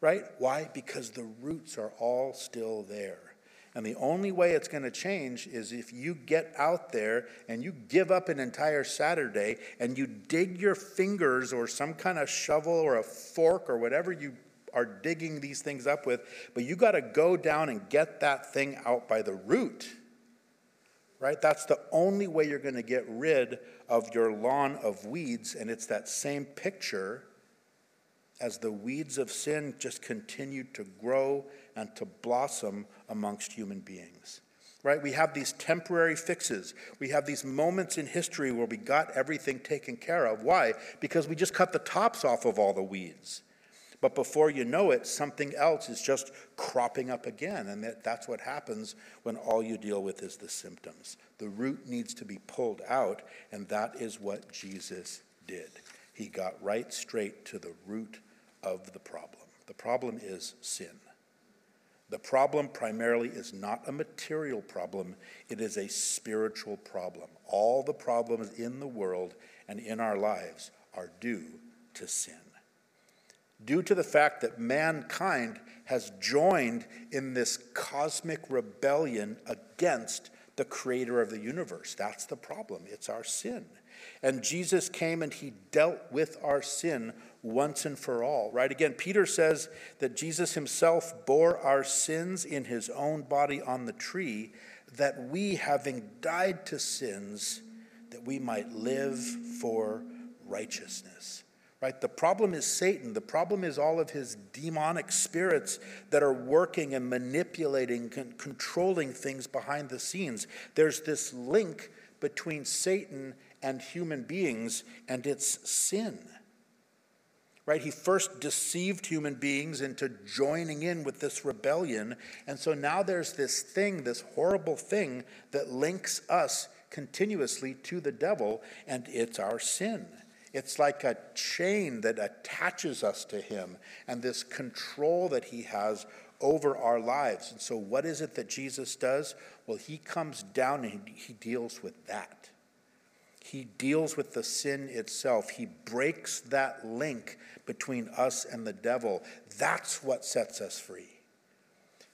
Right? Why? Because the roots are all still there. And the only way it's going to change is if you get out there and you give up an entire Saturday and you dig your fingers or some kind of shovel or a fork or whatever you are digging these things up with, but you got to go down and get that thing out by the root right? That's the only way you're going to get rid of your lawn of weeds, and it's that same picture as the weeds of sin just continue to grow and to blossom amongst human beings. Right? We have these temporary fixes. We have these moments in history where we got everything taken care of. Why? Because we just cut the tops off of all the weeds. But before you know it, something else is just cropping up again. And that, that's what happens when all you deal with is the symptoms. The root needs to be pulled out, and that is what Jesus did. He got right straight to the root of the problem. The problem is sin. The problem primarily is not a material problem, it is a spiritual problem. All the problems in the world and in our lives are due to sin due to the fact that mankind has joined in this cosmic rebellion against the creator of the universe. That's the problem. It's our sin. And Jesus came and he dealt with our sin once and for all, right? Again, Peter says that Jesus himself bore our sins in his own body on the tree, that we, having died to sins, that we might live for righteousness. Right? The problem is Satan. The problem is all of his demonic spirits that are working and manipulating, and controlling things behind the scenes. There's this link between Satan and human beings, and it's sin right? He first deceived human beings into joining in with this rebellion. And so now there's this thing, this horrible thing that links us continuously to the devil, and it's our sin. It's like a chain that attaches us to him and this control that he has over our lives. And so, what is it that Jesus does? Well, he comes down and he deals with that. He deals with the sin itself. He breaks that link between us and the devil. That's what sets us free.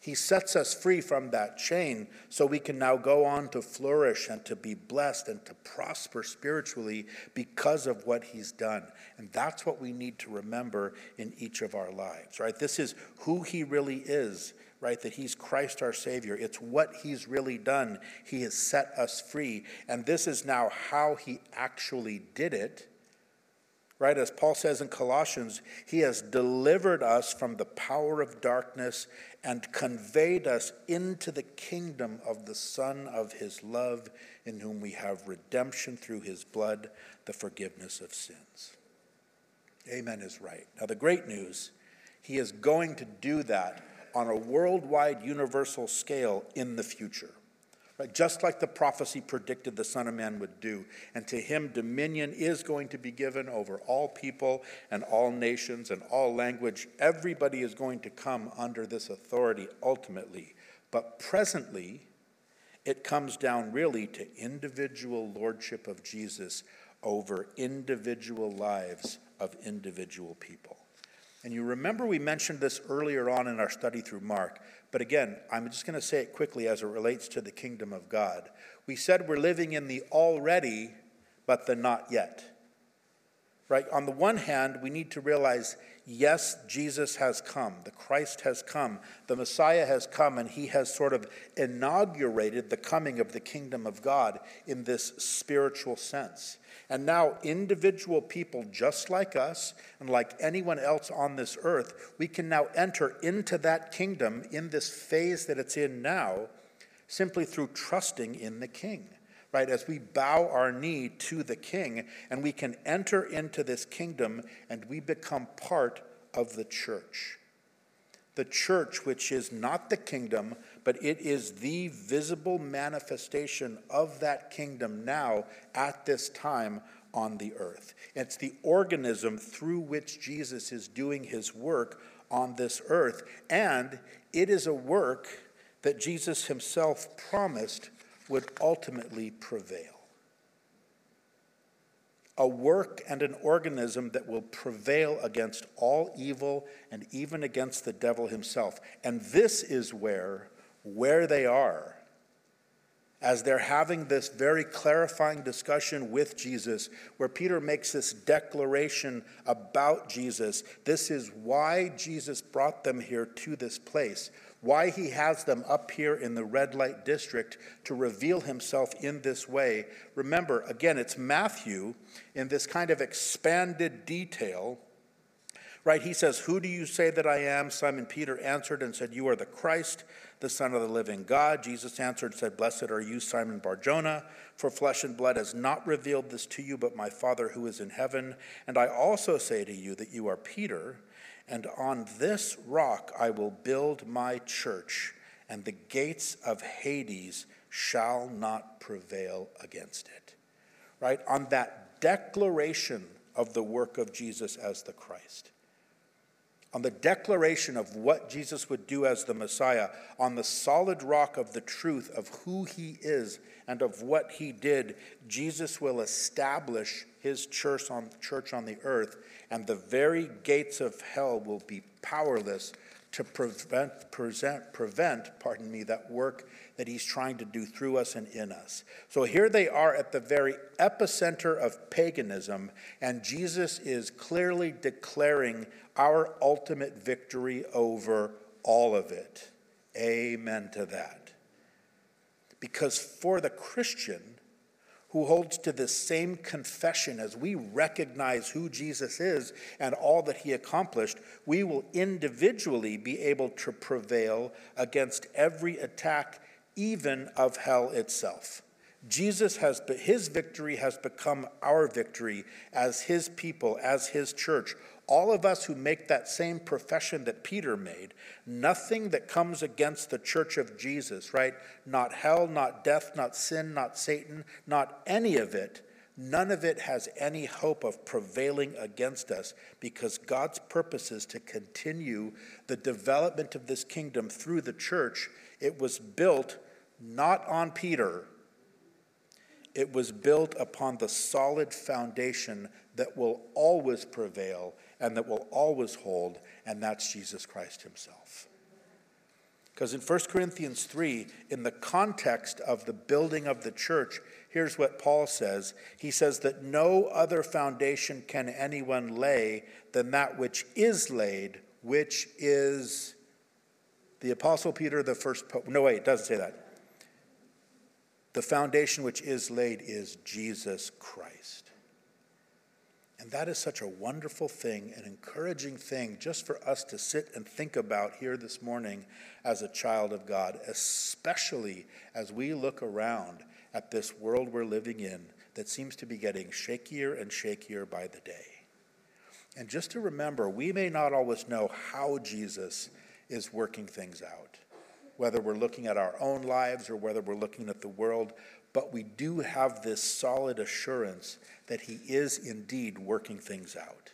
He sets us free from that chain so we can now go on to flourish and to be blessed and to prosper spiritually because of what he's done. And that's what we need to remember in each of our lives, right? This is who he really is right? That he's Christ our Savior. It's what he's really done. He has set us free. And this is now how he actually did it, right? As Paul says in Colossians, he has delivered us from the power of darkness and conveyed us into the kingdom of the Son of his love, in whom we have redemption through his blood, the forgiveness of sins. Amen is right. Now, the great news, he is going to do that on a worldwide universal scale in the future. Right? Just like the prophecy predicted the Son of Man would do. And to him, dominion is going to be given over all people and all nations and all language. Everybody is going to come under this authority ultimately. But presently, it comes down really to individual lordship of Jesus over individual lives of individual people. And you remember we mentioned this earlier on in our study through Mark, but again, I'm just going to say it quickly as it relates to the kingdom of God. We said we're living in the already, but the not yet. Right? On the one hand, we need to realize yes, Jesus has come, the Christ has come, the Messiah has come, and he has sort of inaugurated the coming of the kingdom of God in this spiritual sense. And now, individual people just like us and like anyone else on this earth, we can now enter into that kingdom in this phase that it's in now simply through trusting in the king. Right, as we bow our knee to the king, and we can enter into this kingdom and we become part of the church. The church, which is not the kingdom, but it is the visible manifestation of that kingdom now at this time on the earth. It's the organism through which Jesus is doing his work on this earth, and it is a work that Jesus himself promised would ultimately prevail. A work and an organism that will prevail against all evil and even against the devil himself. And this is where where they are as they're having this very clarifying discussion with Jesus, where Peter makes this declaration about Jesus. This is why Jesus brought them here to this place, why he has them up here in the red light district to reveal himself in this way. Remember, again, it's Matthew in this kind of expanded detail right? He says, Who do you say that I am? Simon Peter answered and said, You are the Christ, the Son of the living God. Jesus answered and said, Blessed are you, Simon Barjona, for flesh and blood has not revealed this to you, but my Father who is in heaven. And I also say to you that you are Peter, and on this rock I will build my church, and the gates of Hades shall not prevail against it. Right? On that declaration of the work of Jesus as the Christ on the declaration of what Jesus would do as the Messiah, on the solid rock of the truth of who he is and of what he did, Jesus will establish his church on, church on the earth, and the very gates of hell will be powerless to prevent, present, prevent, pardon me, that work that he's trying to do through us and in us. So here they are at the very epicenter of paganism, and Jesus is clearly declaring our ultimate victory over all of it. Amen to that. Because for the Christian who holds to the same confession as we recognize who Jesus is and all that he accomplished, we will individually be able to prevail against every attack, even of hell itself. Jesus has, his victory has become our victory as his people, as his church. All of us who make that same profession that Peter made, nothing that comes against the church of Jesus, right? Not hell, not death, not sin, not Satan, not any of it. None of it has any hope of prevailing against us because God's purpose is to continue the development of this kingdom through the church. It was built not on Peter, it was built upon the solid foundation that will always prevail and that will always hold, and that's Jesus Christ Himself. Because in 1 Corinthians 3, in the context of the building of the church, here's what Paul says. He says that no other foundation can anyone lay than that which is laid, which is the Apostle Peter, the first pope. No, wait, it doesn't say that. The foundation which is laid is Jesus Christ. And that is such a wonderful thing, an encouraging thing just for us to sit and think about here this morning as a child of God, especially as we look around at this world we're living in that seems to be getting shakier and shakier by the day. And just to remember, we may not always know how Jesus is working things out whether we're looking at our own lives or whether we're looking at the world, but we do have this solid assurance that He is indeed working things out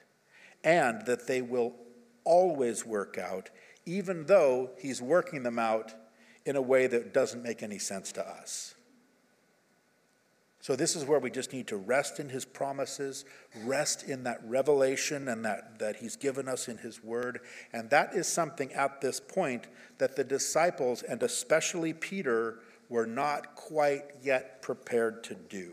and that they will always work out, even though He's working them out in a way that doesn't make any sense to us. So, this is where we just need to rest in his promises, rest in that revelation and that, that he's given us in his word. And that is something at this point that the disciples, and especially Peter, were not quite yet prepared to do.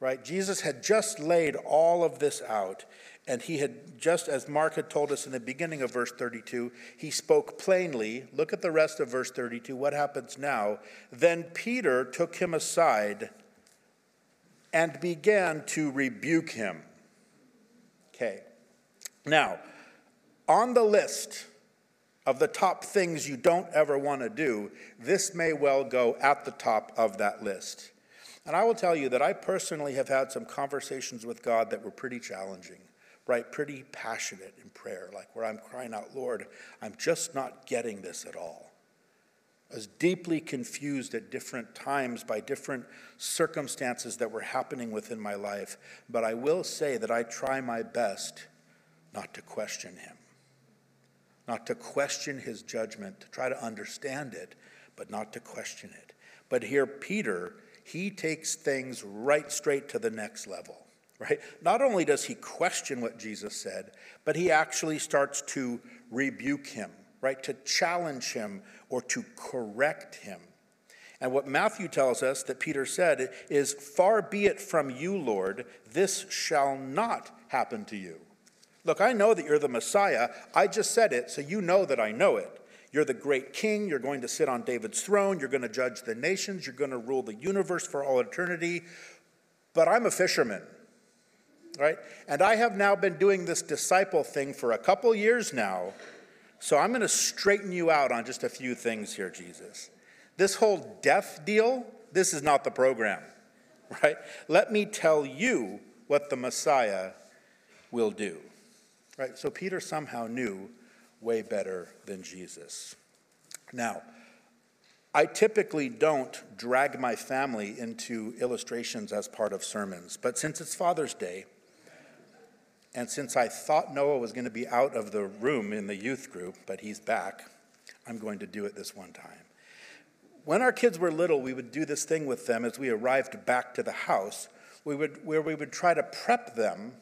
Right? Jesus had just laid all of this out, and he had, just as Mark had told us in the beginning of verse 32, he spoke plainly. Look at the rest of verse 32. What happens now? Then Peter took him aside and began to rebuke him. Okay. Now, on the list of the top things you don't ever want to do, this may well go at the top of that list. And I will tell you that I personally have had some conversations with God that were pretty challenging, right? Pretty passionate in prayer, like where I'm crying out, Lord, I'm just not getting this at all. I was deeply confused at different times by different circumstances that were happening within my life. But I will say that I try my best not to question him, not to question his judgment, to try to understand it, but not to question it. But here, Peter, he takes things right straight to the next level. Right? Not only does he question what Jesus said, but he actually starts to rebuke him right? To challenge him or to correct him. And what Matthew tells us that Peter said is, Far be it from you, Lord, this shall not happen to you. Look, I know that you're the Messiah. I just said it, so you know that I know it. You're the great king. You're going to sit on David's throne. You're going to judge the nations. You're going to rule the universe for all eternity. But I'm a fisherman, right? And I have now been doing this disciple thing for a couple years now. So I'm going to straighten you out on just a few things here, Jesus. This whole death deal, this is not the program, [laughs] right? Let me tell you what the Messiah will do, right? So Peter somehow knew way better than Jesus. Now, I typically don't drag my family into illustrations as part of sermons, but since it's Father's Day, and since I thought Noah was going to be out of the room in the youth group, but he's back, I'm going to do it this one time. When our kids were little, we would do this thing with them as we arrived back to the house, we would, where we would try to prep them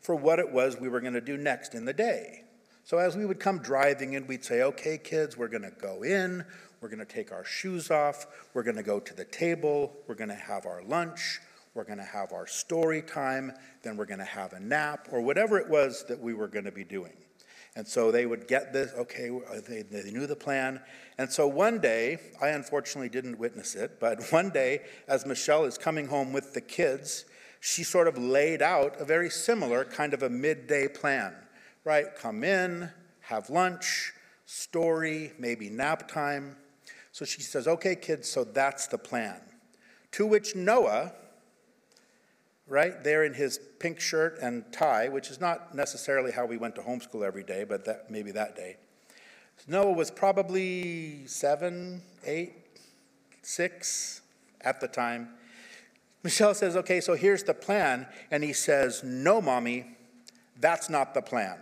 for what it was we were going to do next in the day. So as we would come driving in, we'd say, okay, kids, we're going to go in, we're going to take our shoes off, we're going to go to the table, we're going to have our lunch, we're going to have our story time, then we're going to have a nap, or whatever it was that we were going to be doing. And so they would get this, okay, uh, they, they knew the plan. And so one day, I unfortunately didn't witness it, but [laughs] one day, as Michelle is coming home with the kids, she sort of laid out a very similar kind of a midday plan, right? Come in, have lunch, story, maybe nap time. So she says, okay, kids, so that's the plan. To which Noah, right there in his pink shirt and tie, which is not necessarily how we went to homeschool every day, but that, maybe that day. Noah was probably seven, eight, six at the time. Michelle says, Okay, so here's the plan. And he says, No, mommy, that's not the plan.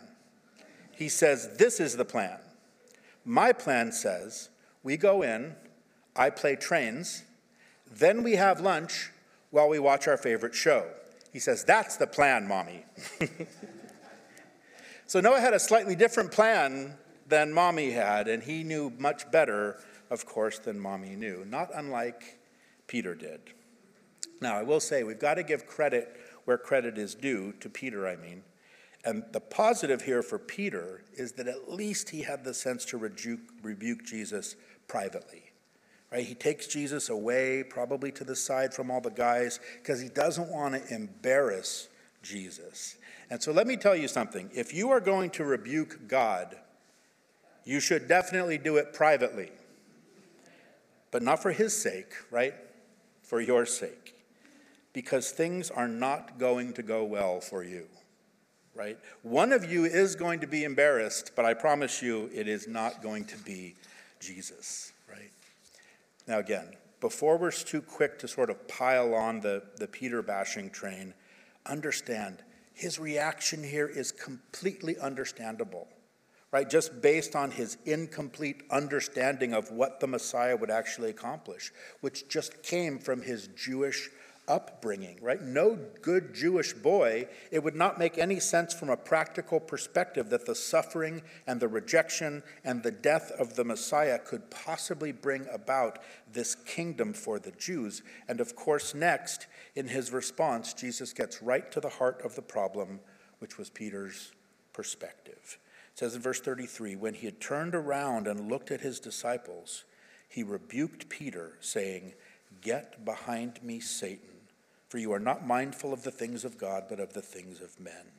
He says, This is the plan. My plan says we go in, I play trains, then we have lunch while we watch our favorite show. He says, That's the plan, mommy. [laughs] so Noah had a slightly different plan than mommy had, and he knew much better, of course, than mommy knew, not unlike Peter did. Now, I will say, we've got to give credit where credit is due, to Peter, I mean. And the positive here for Peter is that at least he had the sense to rebuke, rebuke Jesus privately. Right? He takes Jesus away, probably to the side from all the guys, because he doesn't want to embarrass Jesus. And so let me tell you something. If you are going to rebuke God, you should definitely do it privately. But not for his sake, right? For your sake. Because things are not going to go well for you, right? One of you is going to be embarrassed, but I promise you it is not going to be Jesus. Right? Now, again, before we're too quick to sort of pile on the, the Peter bashing train, understand his reaction here is completely understandable, right? Just based on his incomplete understanding of what the Messiah would actually accomplish, which just came from his Jewish upbringing, right? No good Jewish boy, it would not make any sense from a practical perspective that the suffering and the rejection and the death of the Messiah could possibly bring about this kingdom for the Jews. And of course, next, in his response, Jesus gets right to the heart of the problem, which was Peter's perspective. It says in verse 33 when he had turned around and looked at his disciples, he rebuked Peter, saying, Get behind me, Satan for you are not mindful of the things of God, but of the things of men.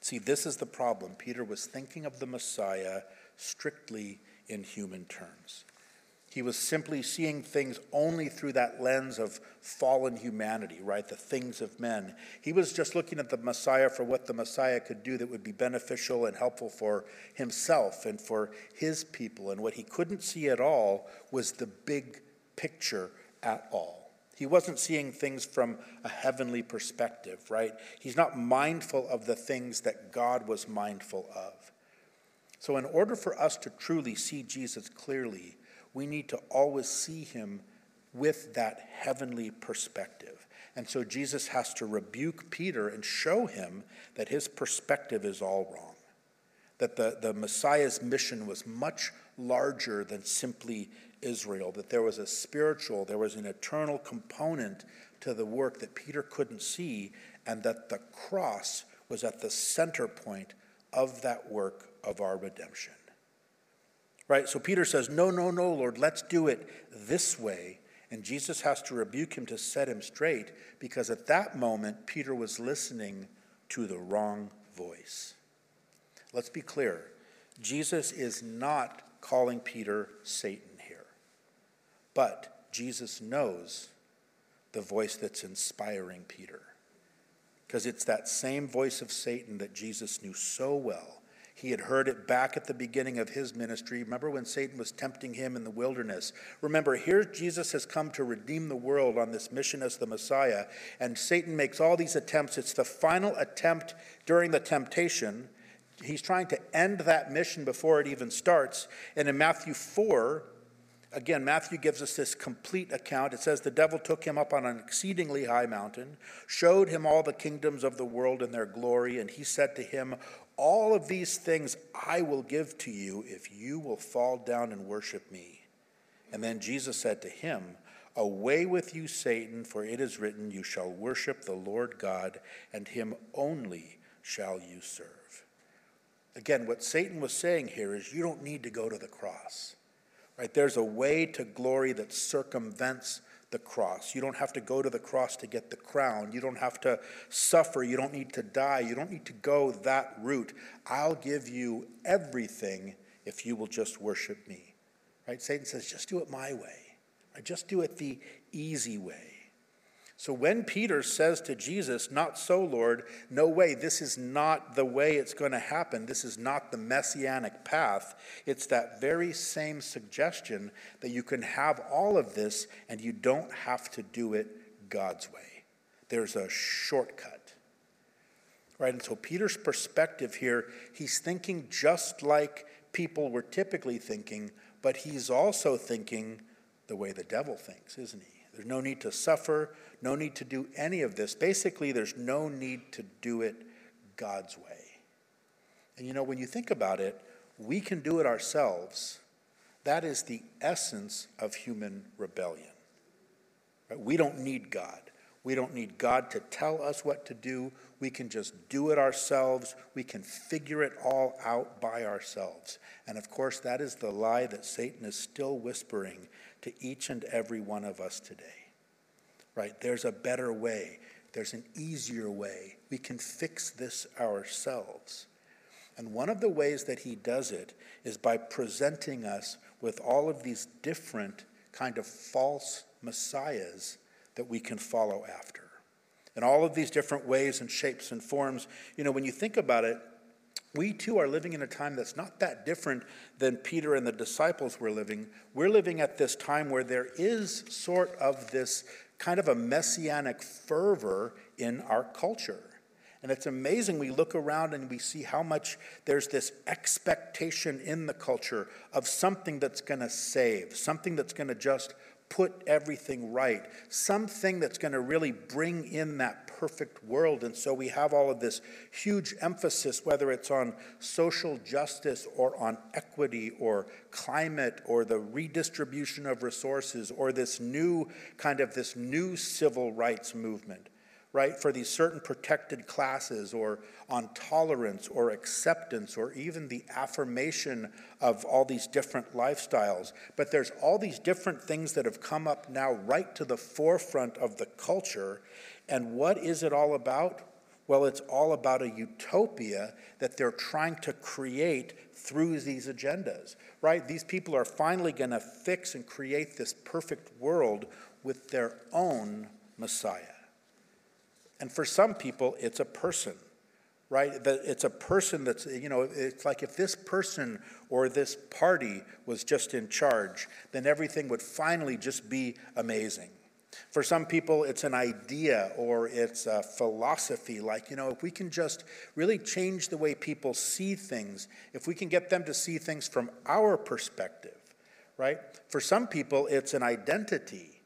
See, this is the problem. Peter was thinking of the Messiah strictly in human terms. He was simply seeing things only through that lens of fallen humanity, right? The things of men. He was just looking at the Messiah for what the Messiah could do that would be beneficial and helpful for himself and for his people. And what he couldn't see at all was the big picture at all. He wasn't seeing things from a heavenly perspective, right? He's not mindful of the things that God was mindful of. So, in order for us to truly see Jesus clearly, we need to always see him with that heavenly perspective. And so, Jesus has to rebuke Peter and show him that his perspective is all wrong, that the, the Messiah's mission was much larger than simply Israel, that there was a spiritual, there was an eternal component to the work that Peter couldn't see, and that the cross was at the center point of that work of our redemption. Right? So Peter says, No, no, no, Lord, let's do it this way. And Jesus has to rebuke him to set him straight because at that moment, Peter was listening to the wrong voice. Let's be clear Jesus is not calling Peter Satan. But Jesus knows the voice that's inspiring Peter. Because it's that same voice of Satan that Jesus knew so well. He had heard it back at the beginning of his ministry. Remember when Satan was tempting him in the wilderness? Remember, here Jesus has come to redeem the world on this mission as the Messiah, and Satan makes all these attempts. It's the final attempt during the temptation. He's trying to end that mission before it even starts. And in Matthew 4, Again, Matthew gives us this complete account. It says, The devil took him up on an exceedingly high mountain, showed him all the kingdoms of the world and their glory, and he said to him, All of these things I will give to you if you will fall down and worship me. And then Jesus said to him, Away with you, Satan, for it is written, You shall worship the Lord God, and him only shall you serve. Again, what Satan was saying here is you don't need to go to the cross. Right? There's a way to glory that circumvents the cross. You don't have to go to the cross to get the crown. You don't have to suffer. You don't need to die. You don't need to go that route. I'll give you everything if you will just worship me. Right? Satan says, just do it my way. Right? Just do it the easy way. So when Peter says to Jesus, Not so, Lord, no way, this is not the way it's going to happen, this is not the messianic path, it's that very same suggestion that you can have all of this and you don't have to do it God's way. There's a shortcut. Right? And so Peter's perspective here, he's thinking just like people were typically thinking, but he's also thinking the way the devil thinks, isn't he? There's no need to suffer, no need to do any of this. Basically, there's no need to do it God's way. And you know, when you think about it, we can do it ourselves. That is the essence of human rebellion. Right? We don't need God. We don't need God to tell us what to do. We can just do it ourselves. We can figure it all out by ourselves. And of course, that is the lie that Satan is still whispering to each and every one of us today. Right? There's a better way, there's an easier way. We can fix this ourselves. And one of the ways that he does it is by presenting us with all of these different kind of false messiahs that we can follow after. And all of these different ways and shapes and forms, you know, when you think about it, we too are living in a time that's not that different than Peter and the disciples were living. We're living at this time where there is sort of this kind of a messianic fervor in our culture. And it's amazing. We look around and we see how much there's this expectation in the culture of something that's going to save, something that's going to just put everything right, something that's going to really bring in that perfect world. And so we have all of this huge emphasis, whether it's on social justice or on equity or climate or the redistribution of resources or this new kind of this new civil rights movement right, for these certain protected classes or on tolerance or acceptance or even the affirmation of all these different lifestyles. But there's all these different things that have come up now right to the forefront of the culture. And what is it all about? Well, it's all about a utopia that they're trying to create through these agendas, right? These people are finally going to fix and create this perfect world with their own Messiah. And for some people, it's a person, right? It's a person that's, you know, it's like if this person or this party was just in charge, then everything would finally just be amazing. For some people, it's an idea or it's a philosophy. Like, you know, if we can just really change the way people see things, if we can get them to see things from our perspective, right? For some people, it's an identity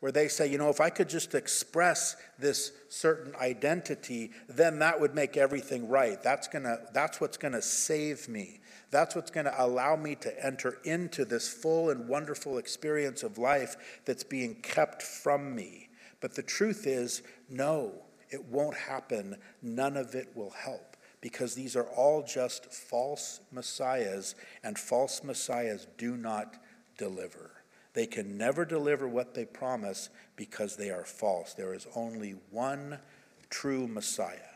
where they say, you know, if I could just express this certain identity, then that would make everything right. That's, gonna, that's what's going to save me. That's what's going to allow me to enter into this full and wonderful experience of life that's being kept from me. But the truth is, no, it won't happen. None of it will help because these are all just false messiahs, and false messiahs do not deliver. They can never deliver what they promise because they are false. There is only one true Messiah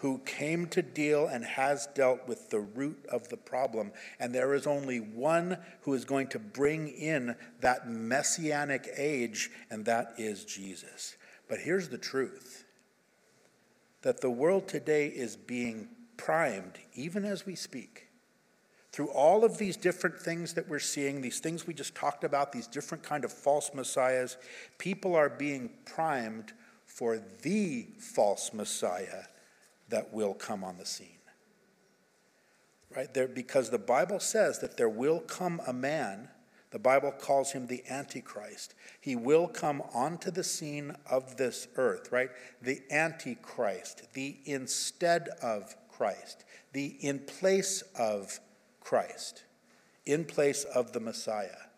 who came to deal and has dealt with the root of the problem. And there is only one who is going to bring in that messianic age, and that is Jesus. But here's the truth that the world today is being primed, even as we speak through all of these different things that we're seeing, these things we just talked about, these different kind of false messiahs, people are being primed for the false messiah that will come on the scene. Right there, because the Bible says that there will come a man. The Bible calls him the Antichrist. He will come onto the scene of this earth, right? The Antichrist, the instead of Christ, the in place of Christ in place of the Messiah.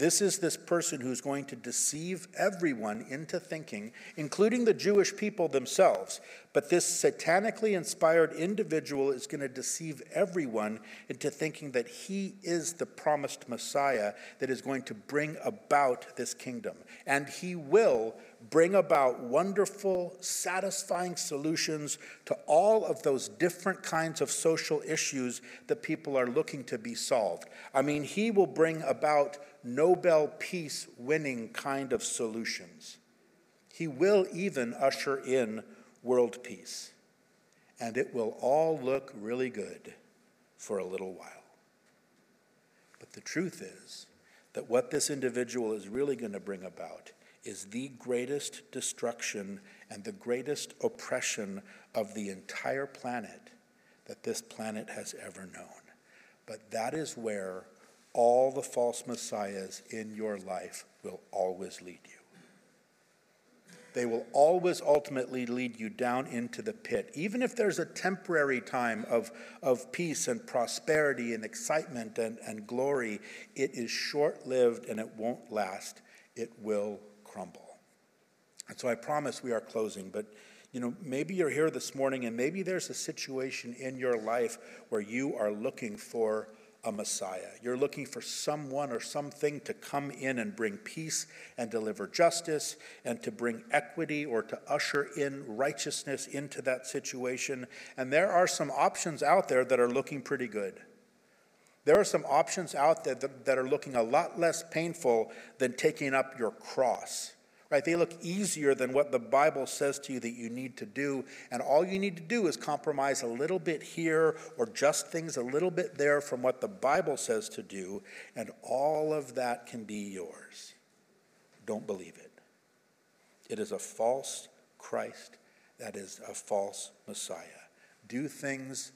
This is this person who's going to deceive everyone into thinking, including the Jewish people themselves. But this satanically inspired individual is going to deceive everyone into thinking that he is the promised Messiah that is going to bring about this kingdom. And he will bring about wonderful, satisfying solutions to all of those different kinds of social issues that people are looking to be solved. I mean, he will bring about Nobel Peace winning kind of solutions. He will even usher in world peace. And it will all look really good for a little while. But the truth is that what this individual is really going to bring about is the greatest destruction and the greatest oppression of the entire planet that this planet has ever known. But that is where all the false messiahs in your life will always lead you. They will always ultimately lead you down into the pit. Even if there's a temporary time of, of peace and prosperity and excitement and, and glory, it is short lived and it won't last. It will crumble. And so I promise we are closing, but you know, maybe you're here this morning and maybe there's a situation in your life where you are looking for a Messiah. You're looking for someone or something to come in and bring peace and deliver justice and to bring equity or to usher in righteousness into that situation. And there are some options out there that are looking pretty good. There are some options out there that, that are looking a lot less painful than taking up your cross right? They look easier than what the Bible says to you that you need to do. And all you need to do is compromise a little bit here or just things a little bit there from what the Bible says to do, and all of that can be yours. Don't believe it. It is a false Christ, that is a false Messiah. Do things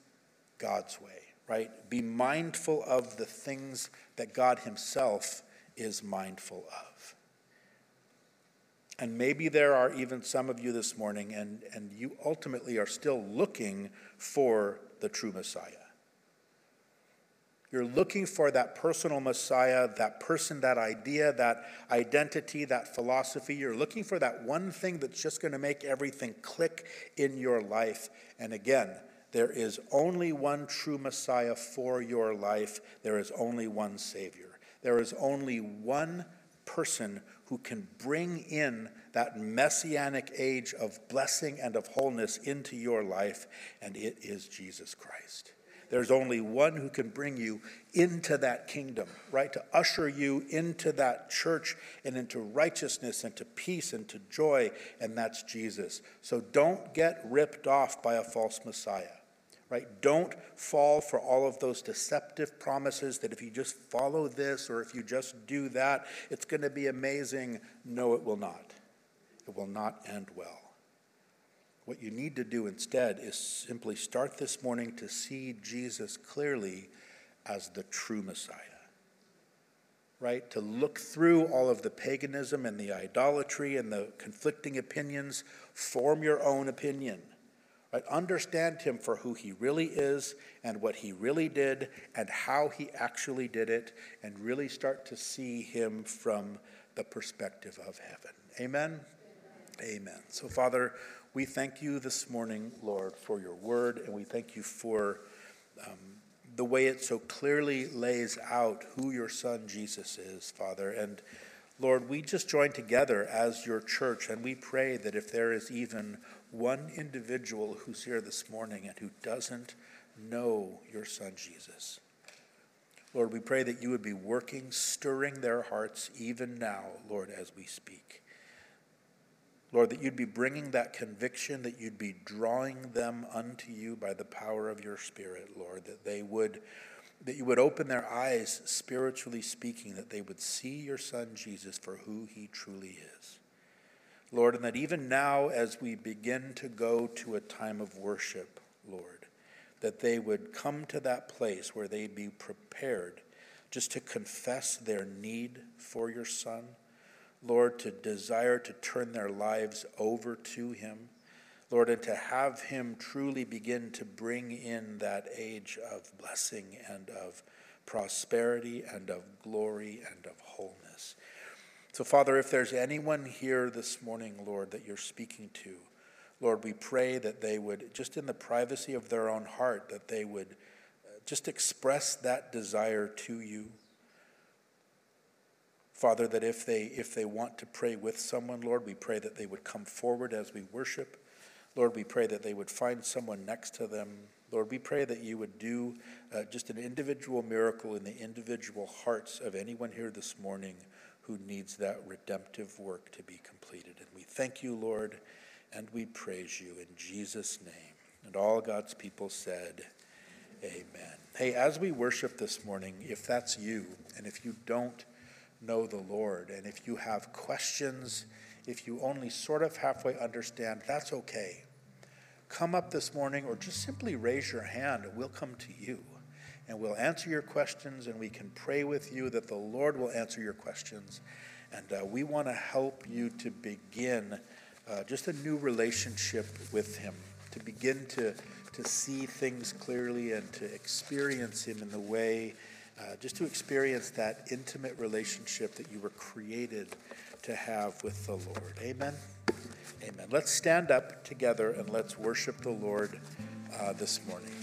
God's way, right? Be mindful of the things that God Himself is mindful of. And maybe there are even some of you this morning, and, and you ultimately are still looking for the true Messiah. You're looking for that personal Messiah, that person, that idea, that identity, that philosophy. You're looking for that one thing that's just going to make everything click in your life. And again, there is only one true Messiah for your life. There is only one Savior. There is only one person who can bring in that messianic age of blessing and of wholeness into your life, and it is Jesus Christ. There's only one who can bring you into that kingdom, right? To usher you into that church and into righteousness and to peace and to joy, and that's Jesus. So don't get ripped off by a false Messiah right? Don't fall for all of those deceptive promises that if you just follow this or if you just do that, it's going to be amazing. No, it will not. It will not end well. What you need to do instead is simply start this morning to see Jesus clearly as the true Messiah. Right? To look through all of the paganism and the idolatry and the conflicting opinions, form your own opinion but understand him for who he really is and what he really did and how he actually did it, and really start to see him from the perspective of heaven. Amen? Amen. So, Father, we thank you this morning, Lord, for your word, and we thank you for um, the way it so clearly lays out who your son Jesus is, Father. And Lord, we just join together as your church, and we pray that if there is even one individual who's here this morning and who doesn't know your son Jesus. Lord, we pray that you would be working, stirring their hearts even now, Lord, as we speak. Lord, that you'd be bringing that conviction, that you'd be drawing them unto you by the power of your Spirit, Lord, that they would, that you would open their eyes, spiritually speaking, that they would see your Son Jesus for who he truly is. Lord, and that even now, as we begin to go to a time of worship, Lord, that they would come to that place where they be prepared just to confess their need for your Son, Lord, to desire to turn their lives over to Him, Lord, and to have Him truly begin to bring in that age of blessing and of prosperity and of glory and of wholeness. So, Father, if there's anyone here this morning, Lord, that you're speaking to, Lord, we pray that they would, just in the privacy of their own heart, that they would uh, just express that desire to you. Father, that if they if they want to pray with someone, Lord, we pray that they would come forward as we worship. Lord, we pray that they would find someone next to them. Lord, we pray that you would do uh, just an individual miracle in the individual hearts of anyone here this morning who needs that redemptive work to be completed. And we thank you, Lord, and we praise you in Jesus' name. And all God's people said, Amen. Hey, as we worship this morning, if that's you, and if you don't know the Lord, and if you have questions, if you only sort of halfway understand, that's okay. Come up this morning or just simply raise your hand and we'll come to you and we'll answer your questions and we can pray with you that the Lord will answer your questions. And uh, we want to help you to begin uh, just a new relationship with Him, to begin to, to see things clearly and to experience Him in the way, uh, just to experience that intimate relationship that you were created to have with the Lord. Amen. Amen. Let's stand up together and let's worship the Lord uh, this morning.